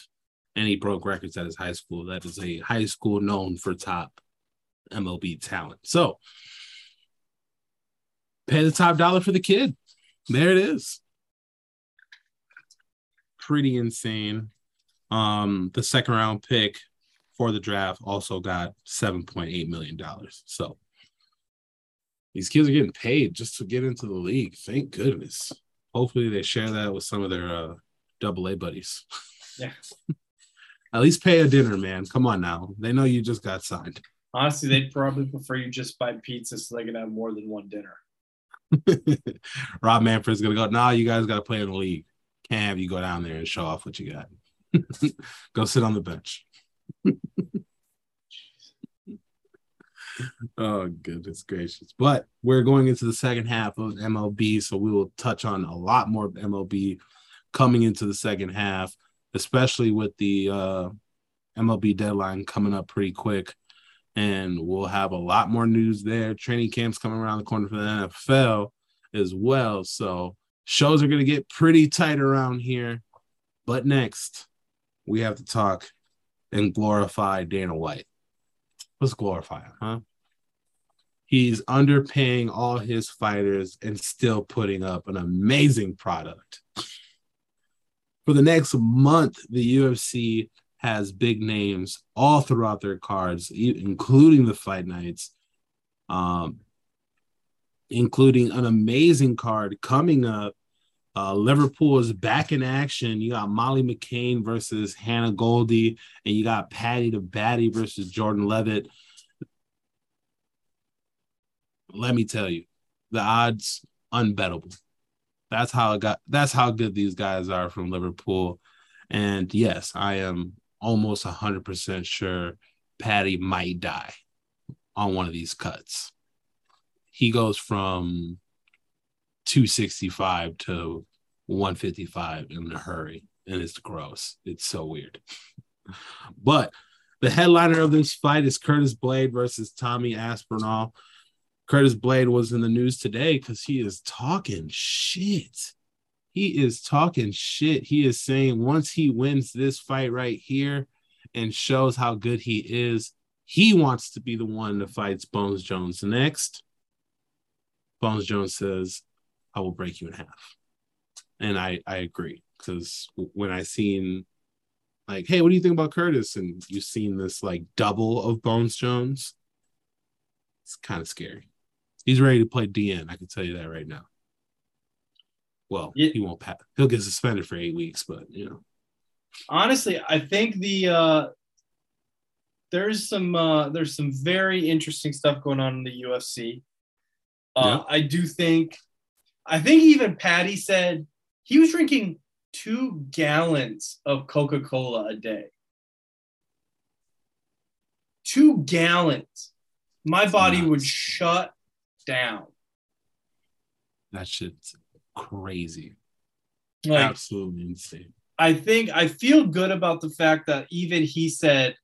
and he broke records at his high school. That is a high school known for top MLB talent. So pay the top dollar for the kid. There it is. Pretty insane. Um, the second round pick for the draft also got $7.8 million. So these kids are getting paid just to get into the league. Thank goodness. Hopefully they share that with some of their uh double A buddies. Yeah. At least pay a dinner, man. Come on now. They know you just got signed. Honestly, they'd probably prefer you just buy pizza so they can have more than one dinner. Rob Manfred's gonna go, nah, you guys gotta play in the league. Can't have you go down there and show off what you got. go sit on the bench. Oh goodness gracious. But we're going into the second half of MLB, so we will touch on a lot more MLB coming into the second half, especially with the uh MLB deadline coming up pretty quick and we'll have a lot more news there. Training camps coming around the corner for the NFL as well. So shows are going to get pretty tight around here. But next, we have to talk and glorify Dana White. Let's glorify him, huh? He's underpaying all his fighters and still putting up an amazing product. For the next month, the UFC has big names all throughout their cards, including the fight nights, um, including an amazing card coming up. Uh, Liverpool is back in action. You got Molly McCann versus Hannah Goldy, and you got Paddy the Baddy versus Jordan Levitt. Let me tell you, the odds unbettable. That's how it got. That's how good these guys are from Liverpool. And yes, I am almost 100% sure Paddy might die on one of these cuts. He goes from 265 to 155 in a hurry, and it's gross. It's so weird. but The headliner of this fight is Curtis Blaydes versus Tommy Aspinall. Curtis Blaydes was in the news today because he is talking shit. He is talking shit. He is saying once he wins this fight right here and shows how good he is, he wants to be the one that fights Bones Jones next. Bones Jones says, I will break you in half. And I, I agree because when I seen like, hey, what do you think about Curtis? And you've seen this like double of Bones Jones, it's kind of scary. He's ready to play DN. I can tell you that right now. Well, Yeah. he won't pass. He'll get suspended for eight weeks, but you know, honestly i think the uh there's some uh there's some very interesting stuff going on in the ufc uh i do think i think even paddy said he was drinking two gallons of coca-cola a day two gallons my body would shut down that shit's crazy. like Absolutely insane. I think I feel good about the fact that even he said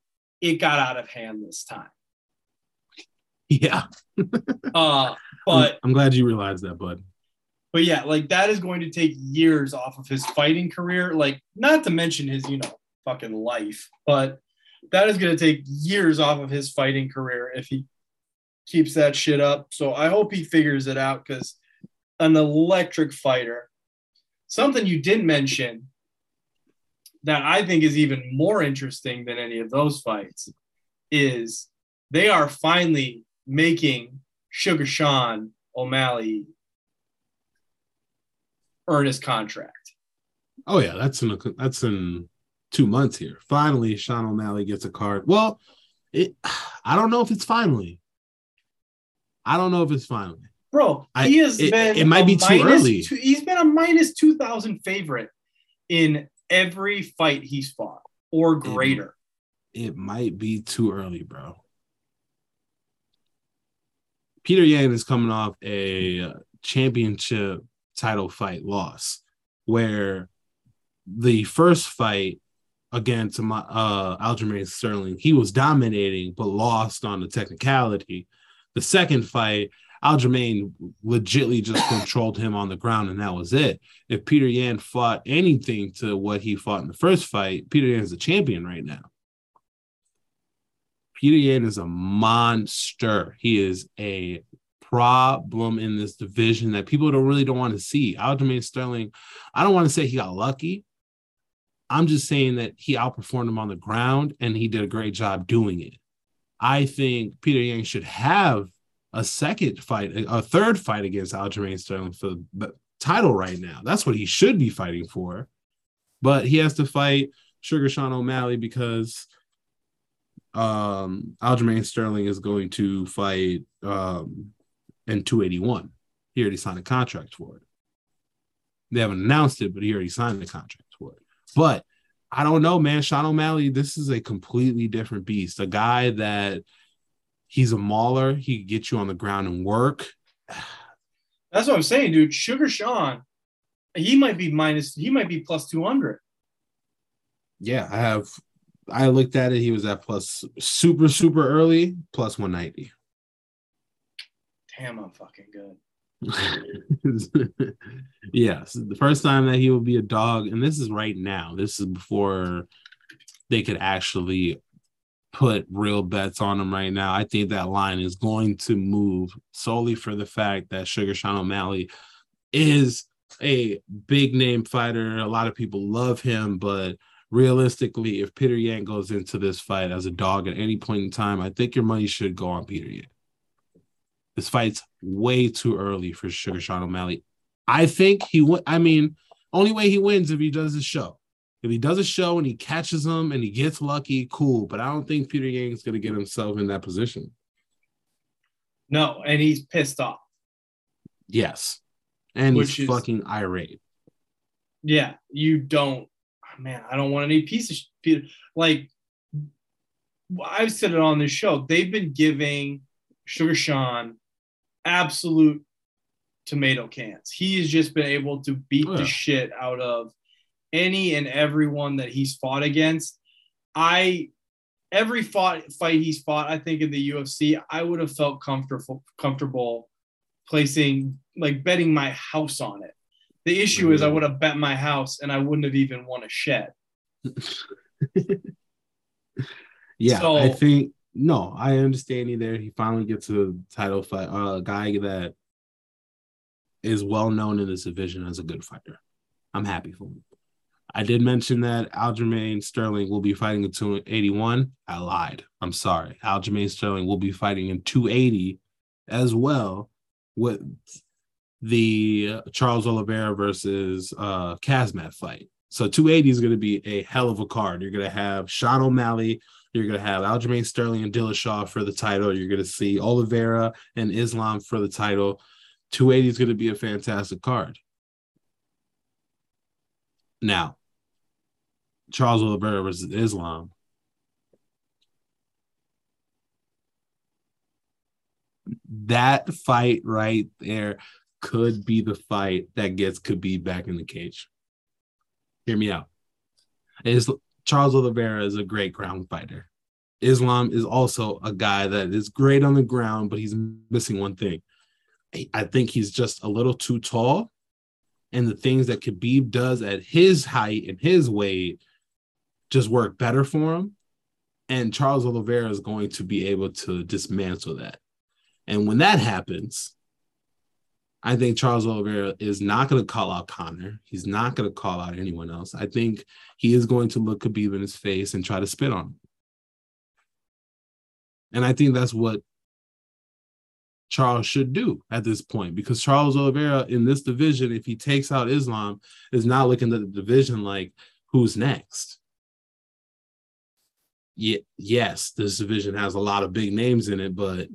it got out of hand this time. Yeah. Uh, but I'm glad you realized that, bud. But yeah, like that is going to take years off of his fighting career. Like, not to mention his, you know, fucking life, but that is going to take years off of his fighting career if he keeps that shit up. So I hope he figures it out because an electric fighter. Something you didn't mention that I think is even more interesting than any of those fights is they are finally making Sugar Sean O'Malley earn his contract. Oh yeah, that's in a, that's in two months here. Finally, Sean O'Malley gets a card. Well, it I don't know if it's finally. I don't know if it's finally. Bro, he has it- been it might be too early. two- he's been a minus 2000 favorite in every fight he's fought or greater. It might be too early, bro. Peter Yan is coming off a championship title fight loss, where the first fight against uh Aljamain Sterling, he was dominating but lost on the technicality. The second fight, Aljamain legitly just controlled him on the ground, and that was it. If Peter Yan fought anything to what he fought in the first fight, Peter Yan is a champion right now. Peter Yan is a monster. He is a problem in this division that people don't really don't want to see. Aljamain Sterling, I don't want to say he got lucky. I'm just saying that he outperformed him on the ground and he did a great job doing it. I think Peter Yang should have a second fight, a third fight against Aljamain Sterling for the title right now. That's what he should be fighting for. But he has to fight Sugar Sean O'Malley because um Aljamain Sterling is going to fight um in 281. He already signed a contract for it. They haven't announced it, but he already signed the contract for it. But I don't know, man. Sean O'Malley, this is a completely different beast. A guy that he's a mauler. He can get you on the ground and work. That's what I'm saying, dude. Sugar Sean, he might be minus, he might be plus 200. Yeah, I have. I looked at it. He was at plus super super early plus 190. Damn, I'm fucking good. yes, the first time that he will be a dog, and this is right now. This is before they could actually put real bets on him right now. I think that line is going to move solely for the fact that Sugar Sean O'Malley is a big name fighter. A lot of people love him, but realistically, if Peter Yan goes into this fight as a dog at any point in time, I think your money should go on Peter Yan. This fight's way too early for Sugar Sean O'Malley. I think he would. I mean, only way he wins if he does a show. If he does a show and he catches him and he gets lucky, cool. But I don't think Peter Yang's going to get himself in that position. No, and he's pissed off. Yes, and Which he's is- fucking irate. Yeah, you don't, ah, man, I don't want any piece of shit. Like, I've said it on this show. They've been giving Sugar Sean absolute tomato cans. He has just been able to beat Oh, yeah. the shit out of any and everyone that he's fought against. I every fought fight he's fought, I think in the UFC, I would have felt comfortable comfortable placing like betting my house on it. The issue is I mm-hmm. would have bet my house and I wouldn't have even won a shed. Yeah, So- I think no, I understand you there. He finally gets a title fight, uh, a guy that is well known in this division as a good fighter. I'm happy for him. I did mention that Aljamain Sterling will be fighting in 281. I lied. I'm sorry. Aljamain Sterling will be fighting in 280 as well with the Charles Oliveira versus uh Khamzat fight. So 280 is going to be a hell of a card. You're going to have Sean O'Malley, you're going to have Aljamain Sterling and Dillashaw for the title. You're going to see Oliveira and Islam for the title. 280 is going to be a fantastic card. Now, Charles Oliveira versus Islam. That fight right there could be the fight that gets Khabib back in the cage. Hear me out. Is Charles Oliveira is a great ground fighter. Islam is also a guy that is great on the ground, but he's missing one thing. I- think he's just a little too tall. And the things that Khabib does at his height and his weight just work better for him. And Charles Oliveira is going to be able to dismantle that. And when that happens, I think Charles Oliveira is not going to call out Conor. He's not going to call out anyone else. I think he is going to look Khabib in his face and try to spit on him. And I think that's what Charles should do at this point because Charles Oliveira in this division, if he takes out Islam, is not looking at the division like who's next. Yeah, yes, this division has a lot of big names in it, but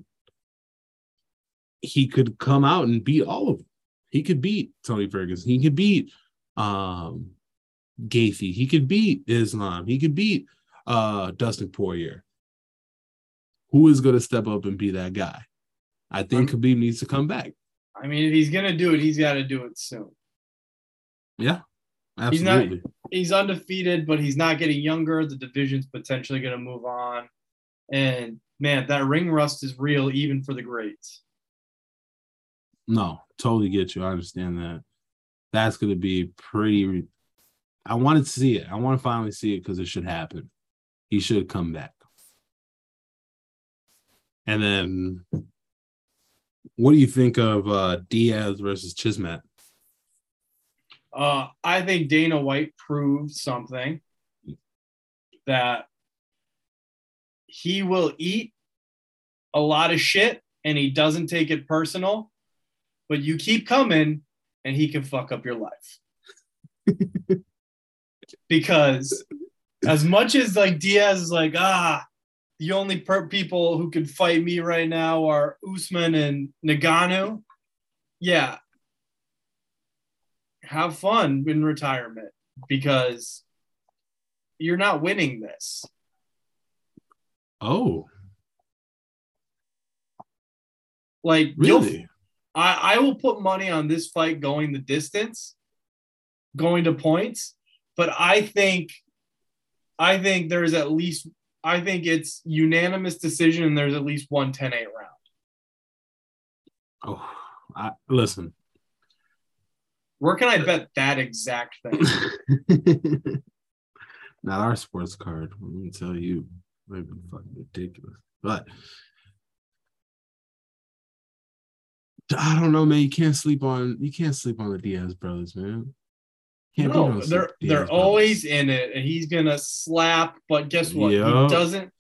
he could come out and beat all of them. He could beat Tony Ferguson. He could beat um Gaethje. He could beat Islam. He could beat uh Dustin Poirier. Who is going to step up and be that guy? I think Khabib needs to come back. I mean, if he's gonna do it, he's got to do it soon. Yeah, He's not- absolutely. He's undefeated, but he's not getting younger. The division's potentially gonna move on, and man, that ring rust is real, even for the greats. No, totally get you. I understand that. That's going to be pretty. I wanted to see it. I want to finally see it because it should happen. He should come back. And then, what do you think of uh, Diaz versus Chismet? Uh, I think Dana White proved something that he will eat a lot of shit and he doesn't take it personal, but you keep coming and he can fuck up your life. because as much as like Diaz is like, ah, the only per- people who can fight me right now are Usman and Nagano. Yeah, have fun in retirement because you're not winning this. Oh, Like really? I, I will put money on this fight going the distance, going to points, but I think I think there's at least I think it's unanimous decision and there's at least one 10-8 round. Oh, I, listen. Where can I uh, bet that exact thing? Not our sports card. Let me tell you, might be fucking ridiculous. But I don't know, man. You can't sleep on you can't sleep on the Diaz brothers, man. Can't no, the they're Diaz they're brothers. always in it, and he's gonna slap. But guess what? Yeah. He doesn't.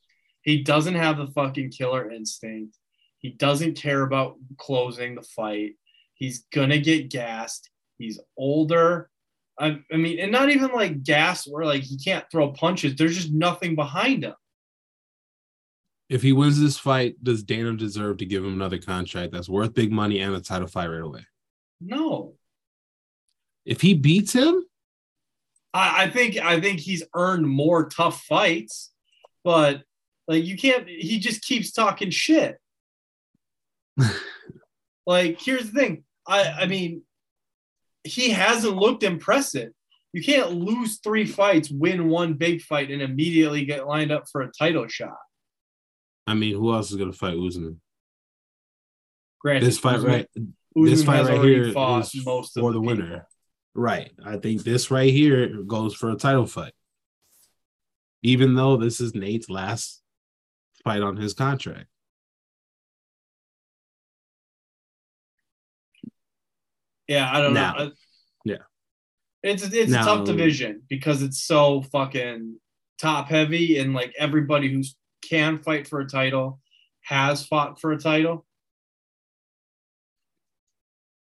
He doesn't have the fucking killer instinct. He doesn't care about closing the fight. He's gonna get gassed. He's older. I, I mean, and not even like gas where like he can't throw punches. There's just nothing behind him. If he wins this fight, does Dana deserve to give him another contract that's worth big money and a title fight right away? No, If he beats him, I, I think I think he's earned more tough fights, but like you can't. He just keeps talking shit. like here's the thing. I I mean, he hasn't looked impressive. You can't lose three fights, win one big fight, and immediately get lined up for a title shot. I mean, who else is gonna fight Usman? Granted, This fight Usman- right Usman this fight right here fought most of for the people. winner. Right. I think this right here goes for a title fight. Even though this is Nate's last fight on his contract. Yeah, I don't Now- know. I- yeah. It's it's Now- a tough division because it's so fucking top heavy and like everybody who can fight for a title has fought for a title.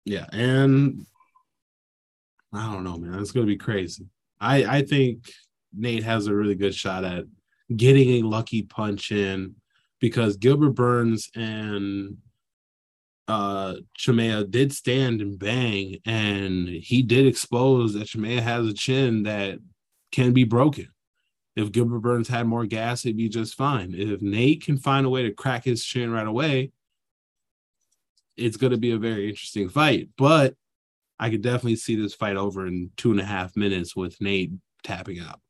Yeah, and I don't know, man. It's gonna be crazy. I I think Nate has a really good shot at getting a lucky punch in because Gilbert Burns and uh Chimaev did stand and bang, and he did expose that Chimaev has a chin that can be broken. If Gilbert Burns had more gas, it'd be just fine. If Nate can find a way to crack his chin right away, it's going to be a very interesting fight. But I could definitely see this fight over in two and a half minutes with Nate tapping out.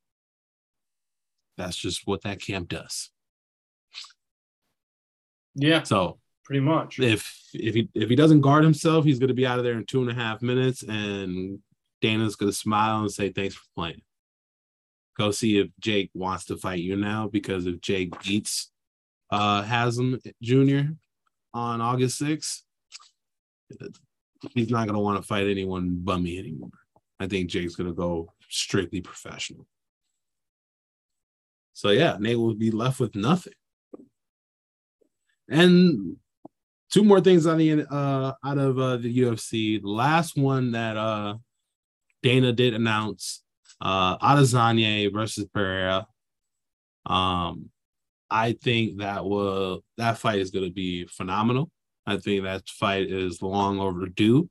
That's just what that camp does. Yeah, So pretty much. if if he if he doesn't guard himself, he's going to be out of there in two and a half minutes, and Dana's going to smile and say thanks for playing. Go see if Jake wants to fight you now, because if Jake beats uh Haslam Jr. on August 6th, he's not going to want to fight anyone bummy anymore. I think Jake's going to go strictly professional. So yeah, Nate will be left with nothing. And two more things on the uh out of uh, the UFC. The last one that uh Dana did announce uh Adesanya versus Pereira. Um I think that will that fight is going to be phenomenal. I think that fight is long overdue.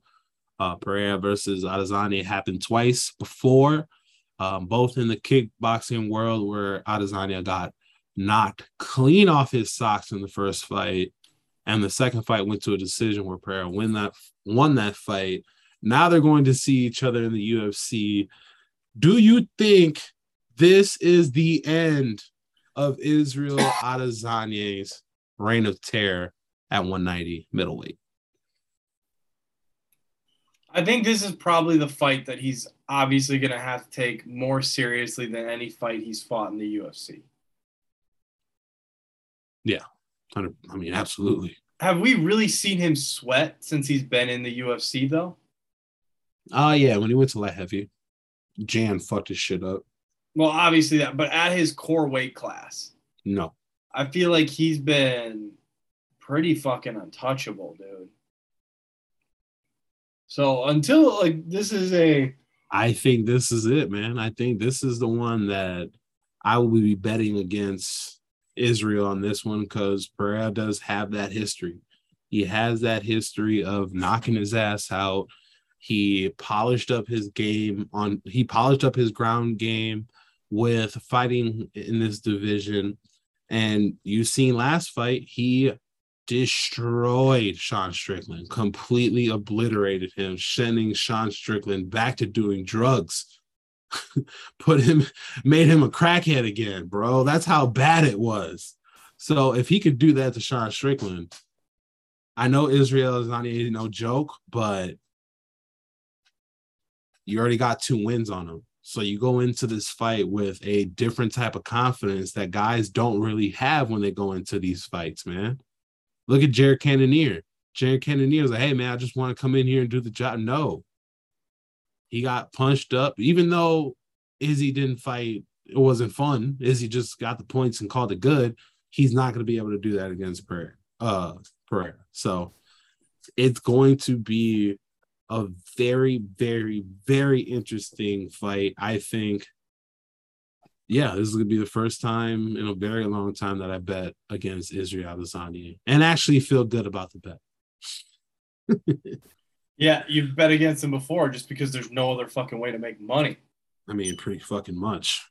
Uh Pereira versus Adesanya happened twice before, um, both in the kickboxing world where Adesanya got knocked clean off his socks in the first fight, and the second fight went to a decision where Pereira win that won that fight. Now they're going to see each other in the UFC. Do you think this is the end of Israel Adesanya's reign of terror at 190 middleweight? I think this is probably the fight that he's obviously going to have to take more seriously than any fight he's fought in the UFC. Yeah. I mean, absolutely. Have we really seen him sweat since he's been in the UFC though? Oh yeah, when he went to light heavy, Jan fucked his shit up. Well, obviously that, but at his core weight class, No, I feel like he's been pretty fucking untouchable, dude. So until like this is a I think this is it, man. I think this is the one that I will be betting against Israel on this one because Pereira does have that history. He has that history of knocking his ass out. He polished up his game on he polished up his ground game with fighting in this division. And you seen last fight, he destroyed Sean Strickland, completely obliterated him, sending Sean Strickland back to doing drugs. Put him, made him a crackhead again, bro. That's how bad it was. So if he could do that to Sean Strickland, I know Israel is not no joke, but you already got two wins on him. So you go into this fight with a different type of confidence that guys don't really have when they go into these fights, man. Look at Jared Cannonier. Jared Cannonier was like, hey, man, I just want to come in here and do the job. No. He got punched up, even though Izzy didn't fight. It wasn't fun. Izzy just got the points and called it good. He's not going to be able to do that against Pereira. Uh, Pereira. So it's going to be a very, very, very interesting fight. I think. Yeah, this is gonna be the first time in a very long time that I bet against Israel Adesanya and actually feel good about the bet. yeah, you've bet against him before just because there's no other fucking way to make money. I mean, pretty fucking much.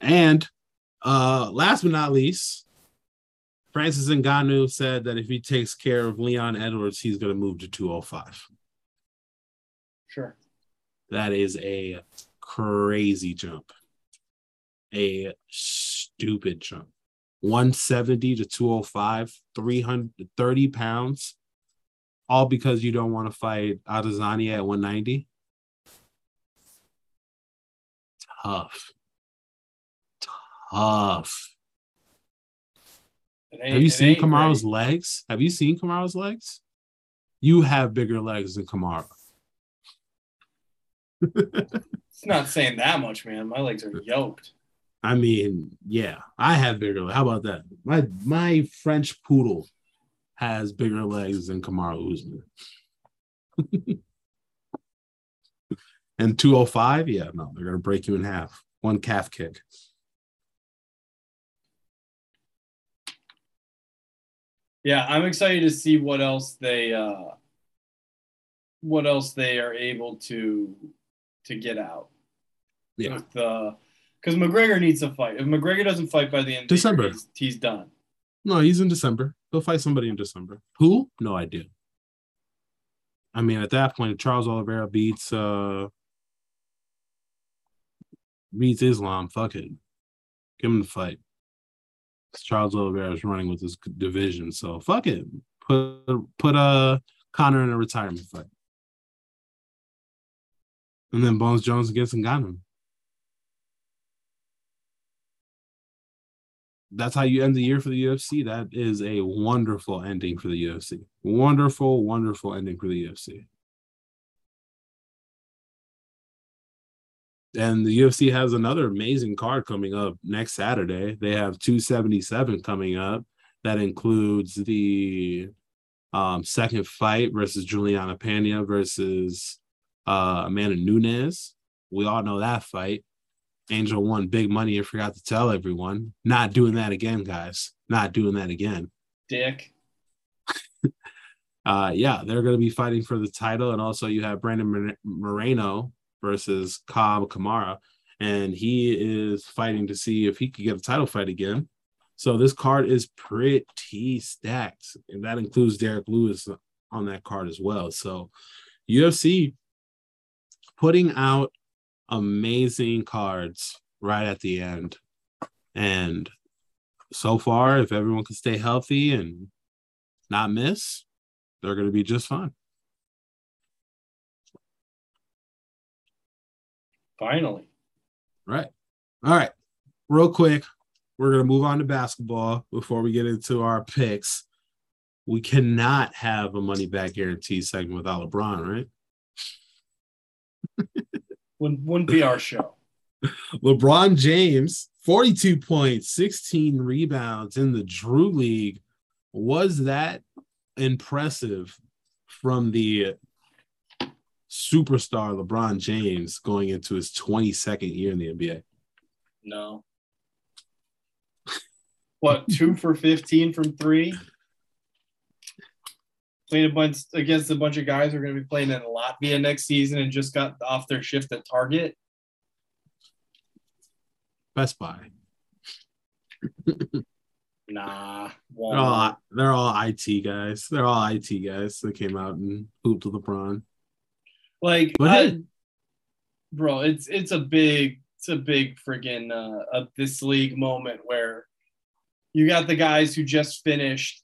And uh last but not least, Francis Ngannou said that if he takes care of Leon Edwards, he's gonna move to 205. Sure. That is a crazy jump. A stupid jump. 170 to 205, 330 pounds, all because you don't want to fight Adesanya at 190. Tough. Tough. Have you seen ready. legs? Have you seen Kamaru's legs? You have bigger legs than Kamaru. It's not saying that much, man. My legs are yoked. I mean, yeah, I have bigger. legs. How about that? My my French poodle has bigger legs than Kamaru Usman. and 205, yeah, no, they're gonna break you in half. One calf kick. Yeah, I'm excited to see what else they uh what else they are able to to get out. Yeah. With the because McGregor needs to fight. If McGregor doesn't fight by the end of December. year, he's, he's done. No, he's in December. He'll fight somebody in December. Who? No idea. I mean, at that point, if Charles Oliveira beats uh beats Islam, fuck it. Give him the fight. Charles Oliveira is running with this division, so fuck it. Put put uh Conor in a retirement fight. And then Bones Jones against Ngannou. That's how you end the year for the UFC. That is a wonderful ending for the UFC. Wonderful, wonderful ending for the UFC. And the UFC has another amazing card coming up next Saturday. They have 277 coming up. That includes the um, second fight versus Julianna Pena versus uh, Amanda Nunes. We all know that fight. Angel won big money and forgot to tell everyone. Not doing that again, guys. Not doing that again. Dick. Uh, yeah, they're going to be fighting for the title, and also you have Brandon Moreno versus Cobb Kamara, and he is fighting to see if he could get a title fight again. So this card is pretty stacked, and that includes Derrick Lewis on that card as well. So UFC putting out amazing cards right at the end, and so far, if everyone can stay healthy and not miss, they're going to be just fine. Finally. Right. All right. Real quick, we're going to move on to basketball before we get into our picks. We cannot have a money back guarantee segment without LeBron, right? Wouldn't, wouldn't be our show. LeBron James, 42 points, 16 rebounds in the Drew League. Was that impressive from the superstar LeBron James going into his 22nd year in the NBA? No. What, two for 15 from three? Playing a bunch against a bunch of guys who are going to be playing in Latvia next season and just got off their shift at Target. Best Buy. Nah. They're all, they're all IT guys. They're all IT guys that came out and hooped LeBron. Like, I- bro, it's it's a big it's a big friggin' uh, of this league moment where you got the guys who just finished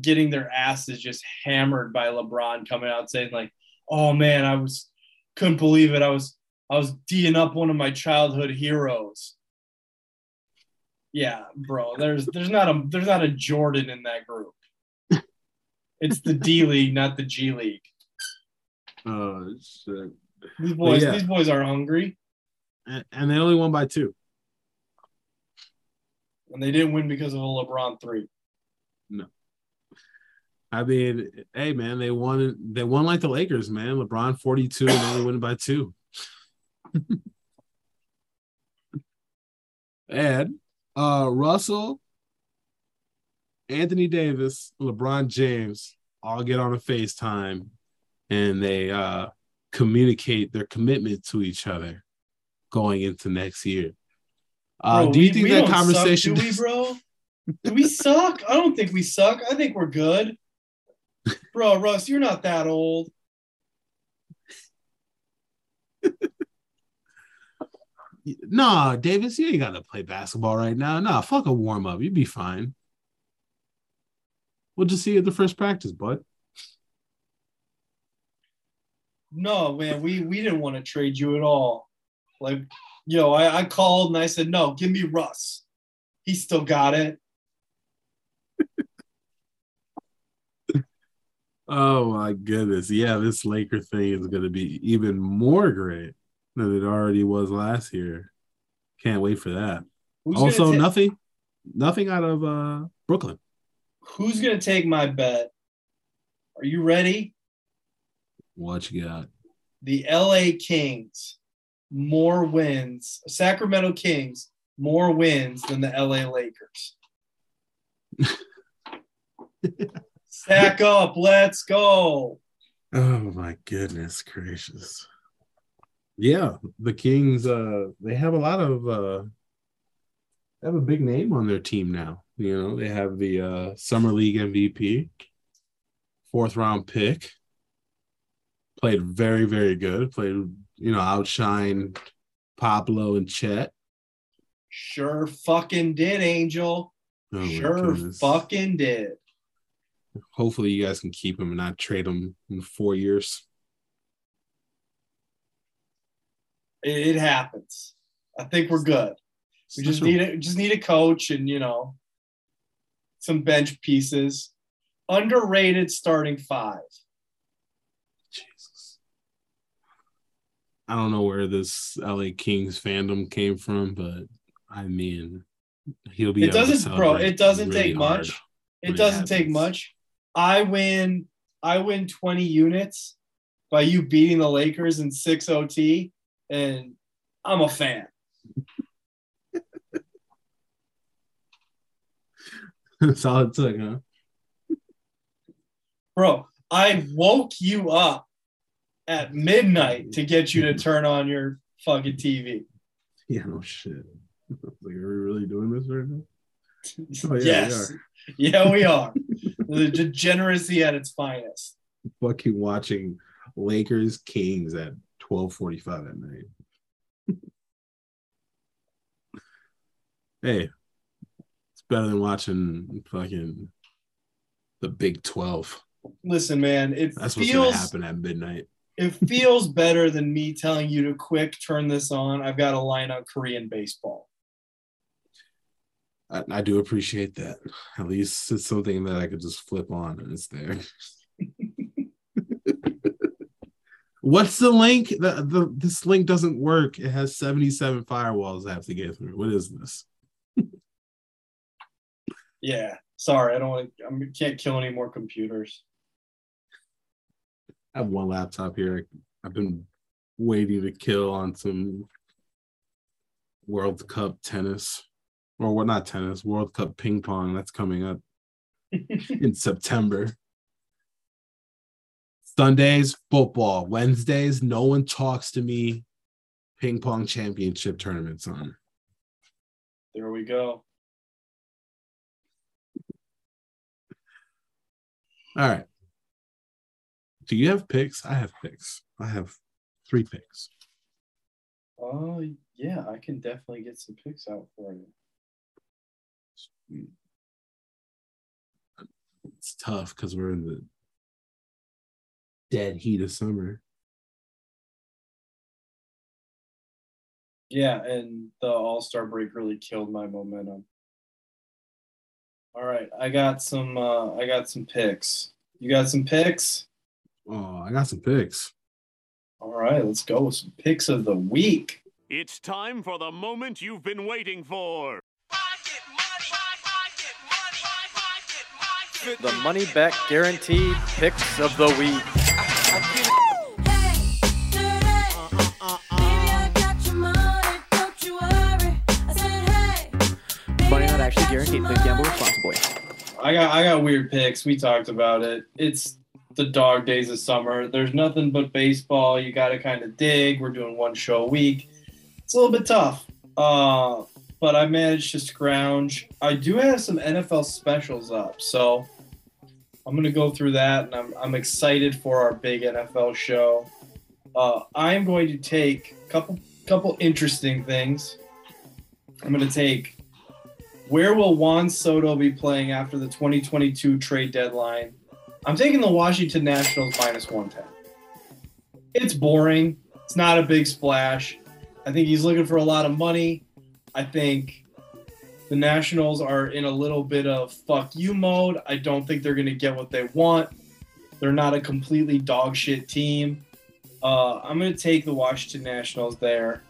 getting their asses just hammered by LeBron coming out saying like, "Oh man, I was couldn't believe it. I was I was d'ing up one of my childhood heroes." Yeah, bro. There's there's not a there's not a Jordan in that group. It's the D League, not the G League. Shit! These boys, yeah. these boys are hungry, And, and they only won by two. and they didn't win because of a LeBron three. No, I mean, hey man, they won. They won like the Lakers, man. LeBron forty two and only winning by two. and uh Russell, Anthony Davis, LeBron James all get on a FaceTime and they uh, communicate their commitment to each other going into next year. Uh, bro, do you we, think we that conversation? Suck, do we, bro? do we suck? I don't think we suck. I think we're good. Bro, Russ, you're not that old. nah, Davis, you ain't gotta play basketball right now. Nah, fuck a warm up. You'd be fine. We'll just see you at the first practice, bud. No, man, we we didn't want to trade you at all. Like, you know, I, I called and I said, no, give me Russ. He still got it. Oh my goodness. Yeah, this Laker thing is going to be even more great than it already was last year. Can't wait for that. Who's also, nothing, nothing out of uh Brooklyn. Who's gonna take my bet? Are you ready? What you got? The LA Kings more wins. Sacramento Kings more wins than the LA Lakers. Stack up, let's go. Oh my goodness gracious. Yeah, the Kings uh they have a lot of uh they have a big name on their team now. You know, they have the uh summer league MVP, fourth round pick. Played very, very good. Played, you know, outshine Paolo and Chet. Sure fucking did, Angel. Oh sure goodness. fucking did. Hopefully you guys can keep him and not trade him in four years. It, it happens. I think we're good. We just need a just need a coach and you know some bench pieces. Underrated starting five. I don't know where this LA Kings fandom came from, but I mean, he'll be. It doesn't, bro. It doesn't really take much. It doesn't take much. I win. I win twenty units by you beating the Lakers in six OT, and I'm a fan. That's all it took, huh? Bro, I woke you up at midnight to get you to turn on your fucking TV. Yeah, no shit. like, are we really doing this right now? Oh, yeah, we yes. Yeah, we are. the degeneracy at its finest. Fucking watching Lakers Kings at twelve forty five at night. hey, it's better than watching fucking the Big Twelve. Listen, man, it That's what's gonna happen at midnight. It feels better than me telling you to quick turn this on. I've got a line on Korean baseball. I, I do appreciate that. At least it's something that I could just flip on and it's there. What's the link? The, the this link doesn't work. It has 77 firewalls I have to get through. What is this? Yeah, sorry, I don't want to. I can't kill any more computers. I have one laptop here. I've been waiting to kill on some World Cup tennis. Or what not tennis, World Cup ping pong that's coming up in September. Sundays, football. Wednesdays, no one talks to me. Ping pong championship tournaments on. There we go. All right. Do you have picks? I have picks. I have three picks. Oh yeah, I can definitely get some picks out for you. It's tough because we're in the dead heat of summer. Yeah, and the All Star break really killed my momentum. All right, I got some. Uh, I got some picks. You got some picks? Oh, I got some picks. All right, let's go with some picks of the week. It's time for the moment you've been waiting for. The money back guaranteed picks of the week. Money not actually guaranteed. Please gamble responsibly. I got I got weird picks. We talked about it. It's the dog days of summer. There's nothing but baseball. You got to kind of dig. We're doing one show a week. It's a little bit tough. Uh, but I managed to scrounge. I do have some NFL specials up, so I'm gonna go through that, and I'm I'm excited for our big NFL show. Uh, I am going to take a couple couple interesting things. I'm going to take where will Juan Soto be playing after the 2022 trade deadline? I'm taking the Washington Nationals minus 110. It's boring. It's not a big splash. I think he's looking for a lot of money. I think the Nationals are in a little bit of fuck you mode. I don't think they're going to get what they want. They're not a completely dog shit team. Uh, I'm going to take the Washington Nationals there.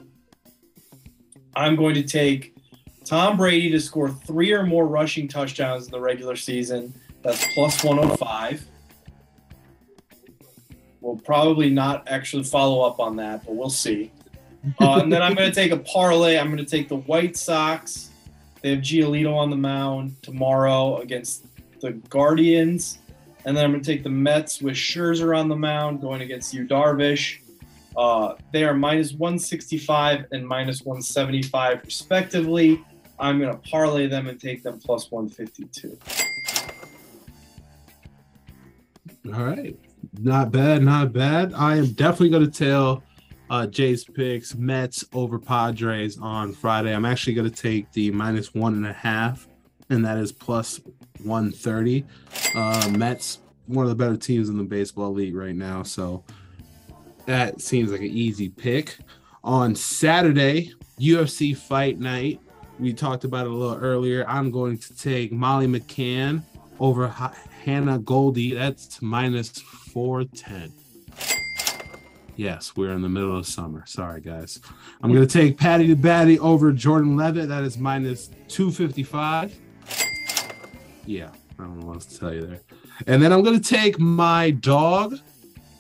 I'm going to take Tom Brady to score three or more rushing touchdowns in the regular season. That's plus 105. We'll probably not actually follow up on that, but we'll see. Uh, and then I'm going to take a parlay. I'm going to take the White Sox. They have Giolito on the mound tomorrow against the Guardians. And then I'm going to take the Mets with Scherzer on the mound going against Yu Darvish. Uh, they are minus 165 and minus 175 respectively. I'm going to parlay them and take them plus 152. All right. Not bad, not bad. I am definitely going to tell uh, Jay's picks Mets over Padres on Friday. I'm actually going to take the minus one and a half, and that is plus 130. Uh, Mets, one of the better teams in the baseball league right now. So that seems like an easy pick. On Saturday, UFC Fight Night, we talked about it a little earlier. I'm going to take Molly McCann over Hannah Goldy. That's minus 410. Yes, we're in the middle of summer. Sorry, guys. I'm going to take Paddy the Baddy over Jordan Leavitt. That is minus 255. Yeah, I don't know what else to tell you there. And then I'm going to take my dog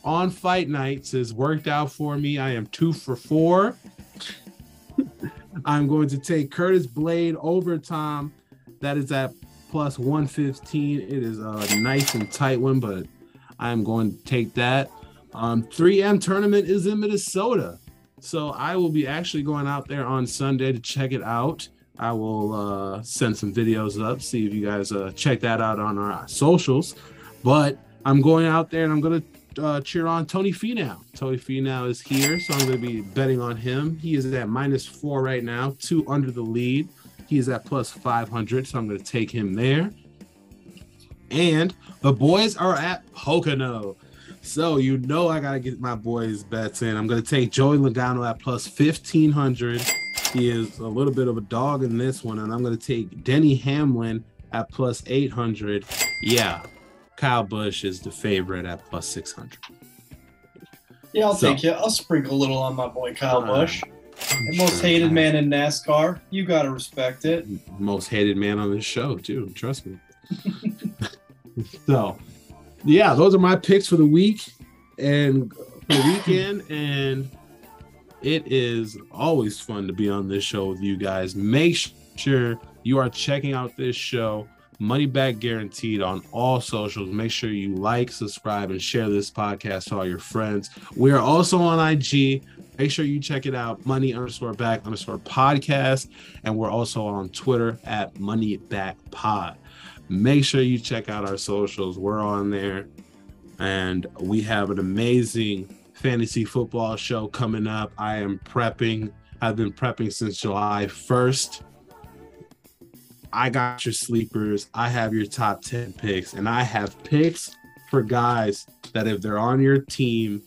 on fight nights. Has worked out for me. I am two for four. I'm going to take Curtis Blaydes over Tom. That is at plus 115. It is a nice and tight one, but I'm going to take that. Um, 3M tournament is in Minnesota. So I will be actually going out there on Sunday to check it out. I will uh, send some videos up, see if you guys uh, check that out on our socials. But I'm going out there and I'm going to uh, cheer on Tony Finau. Tony Finau is here, so I'm going to be betting on him. He is at minus four right now, two under the lead. He is at plus 500, so I'm going to take him there. And the boys are at Pocono. So you know I gotta get my boys bets in. I'm gonna take Joey Logano at plus 1500. He is a little bit of a dog in this one, and I'm gonna take Denny Hamlin at plus 800. Yeah, Kyle Busch is the favorite at plus 600. Yeah, I'll So- take you. I'll sprinkle a little on my boy Kyle Uh, Busch. The most sure hated man in NASCAR. You got to respect it. most hated man on this show too. Trust me. So yeah those are my picks for the week and for the weekend. And it is always fun to be on this show with you guys. Make sure you are checking out this show money back guaranteed on all socials. Make sure you like subscribe and share this podcast to all your friends. We are also on ig make sure you check it out money underscore back underscore podcast and we're also on Twitter at Money Back Pod. Make sure you check out our socials. We're on there, and we have an amazing fantasy football show coming up. I am prepping. I've been prepping since July 1st. I got your sleepers. I have your top 10 picks, and I have picks for guys that if they're on your team,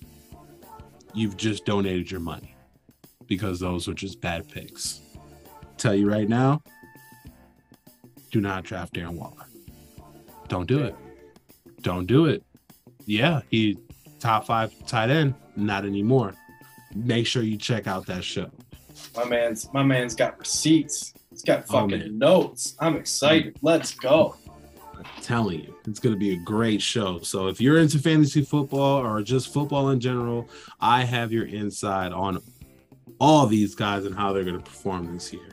you've just donated your money because those are just bad picks tell you right now do not draft Darren Waller. Don't do it. Don't do it. Yeah, he top five tight end, not anymore. Make sure you check out that show. My man's my man's got receipts. He's got Oh, fucking man. notes. I'm excited. Let's go. I'm telling you, it's going to be a great show. So if you're into fantasy football or just football in general, I have your inside on all these guys and how they're going to perform this year.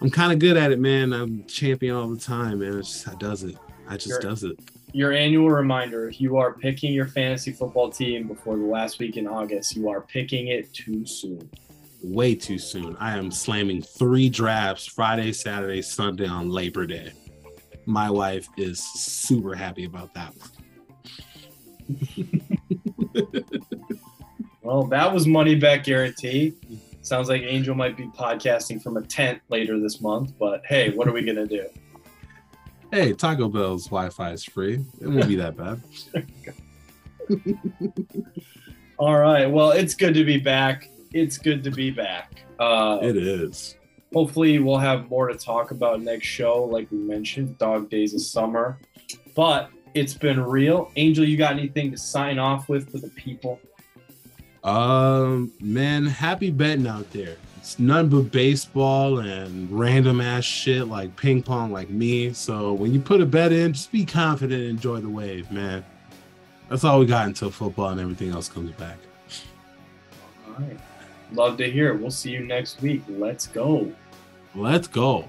I'm kind of good at it, man. I'm champion all the time, man. It's just, I does it. I just You're- does it. Your annual reminder: if you are picking your fantasy football team before the last week in August, you are picking it too soon. way too soon. I am slamming three drafts Friday, Saturday, Sunday on Labor Day. My wife is super happy about that one. Well, that was money back guarantee. Sounds like Angel might be podcasting from a tent later this month, but hey, what are we gonna do? Hey, Taco Bell's Wi-Fi is free. It won't be that bad. All right. Well, it's good to be back. It's good to be back. Uh, It is. Hopefully, we'll have more to talk about next show. Like we mentioned, Dog Days of Summer. But it's been real. Angel, you got anything to sign off with for the people? Um, man, happy betting out there. It's none but baseball and random ass shit like ping pong, like me. So when you put a bet in, just be confident and enjoy the wave, man. That's all we got until football and everything else comes back. All right. Love to hear it. We'll see you next week. Let's go. Let's go.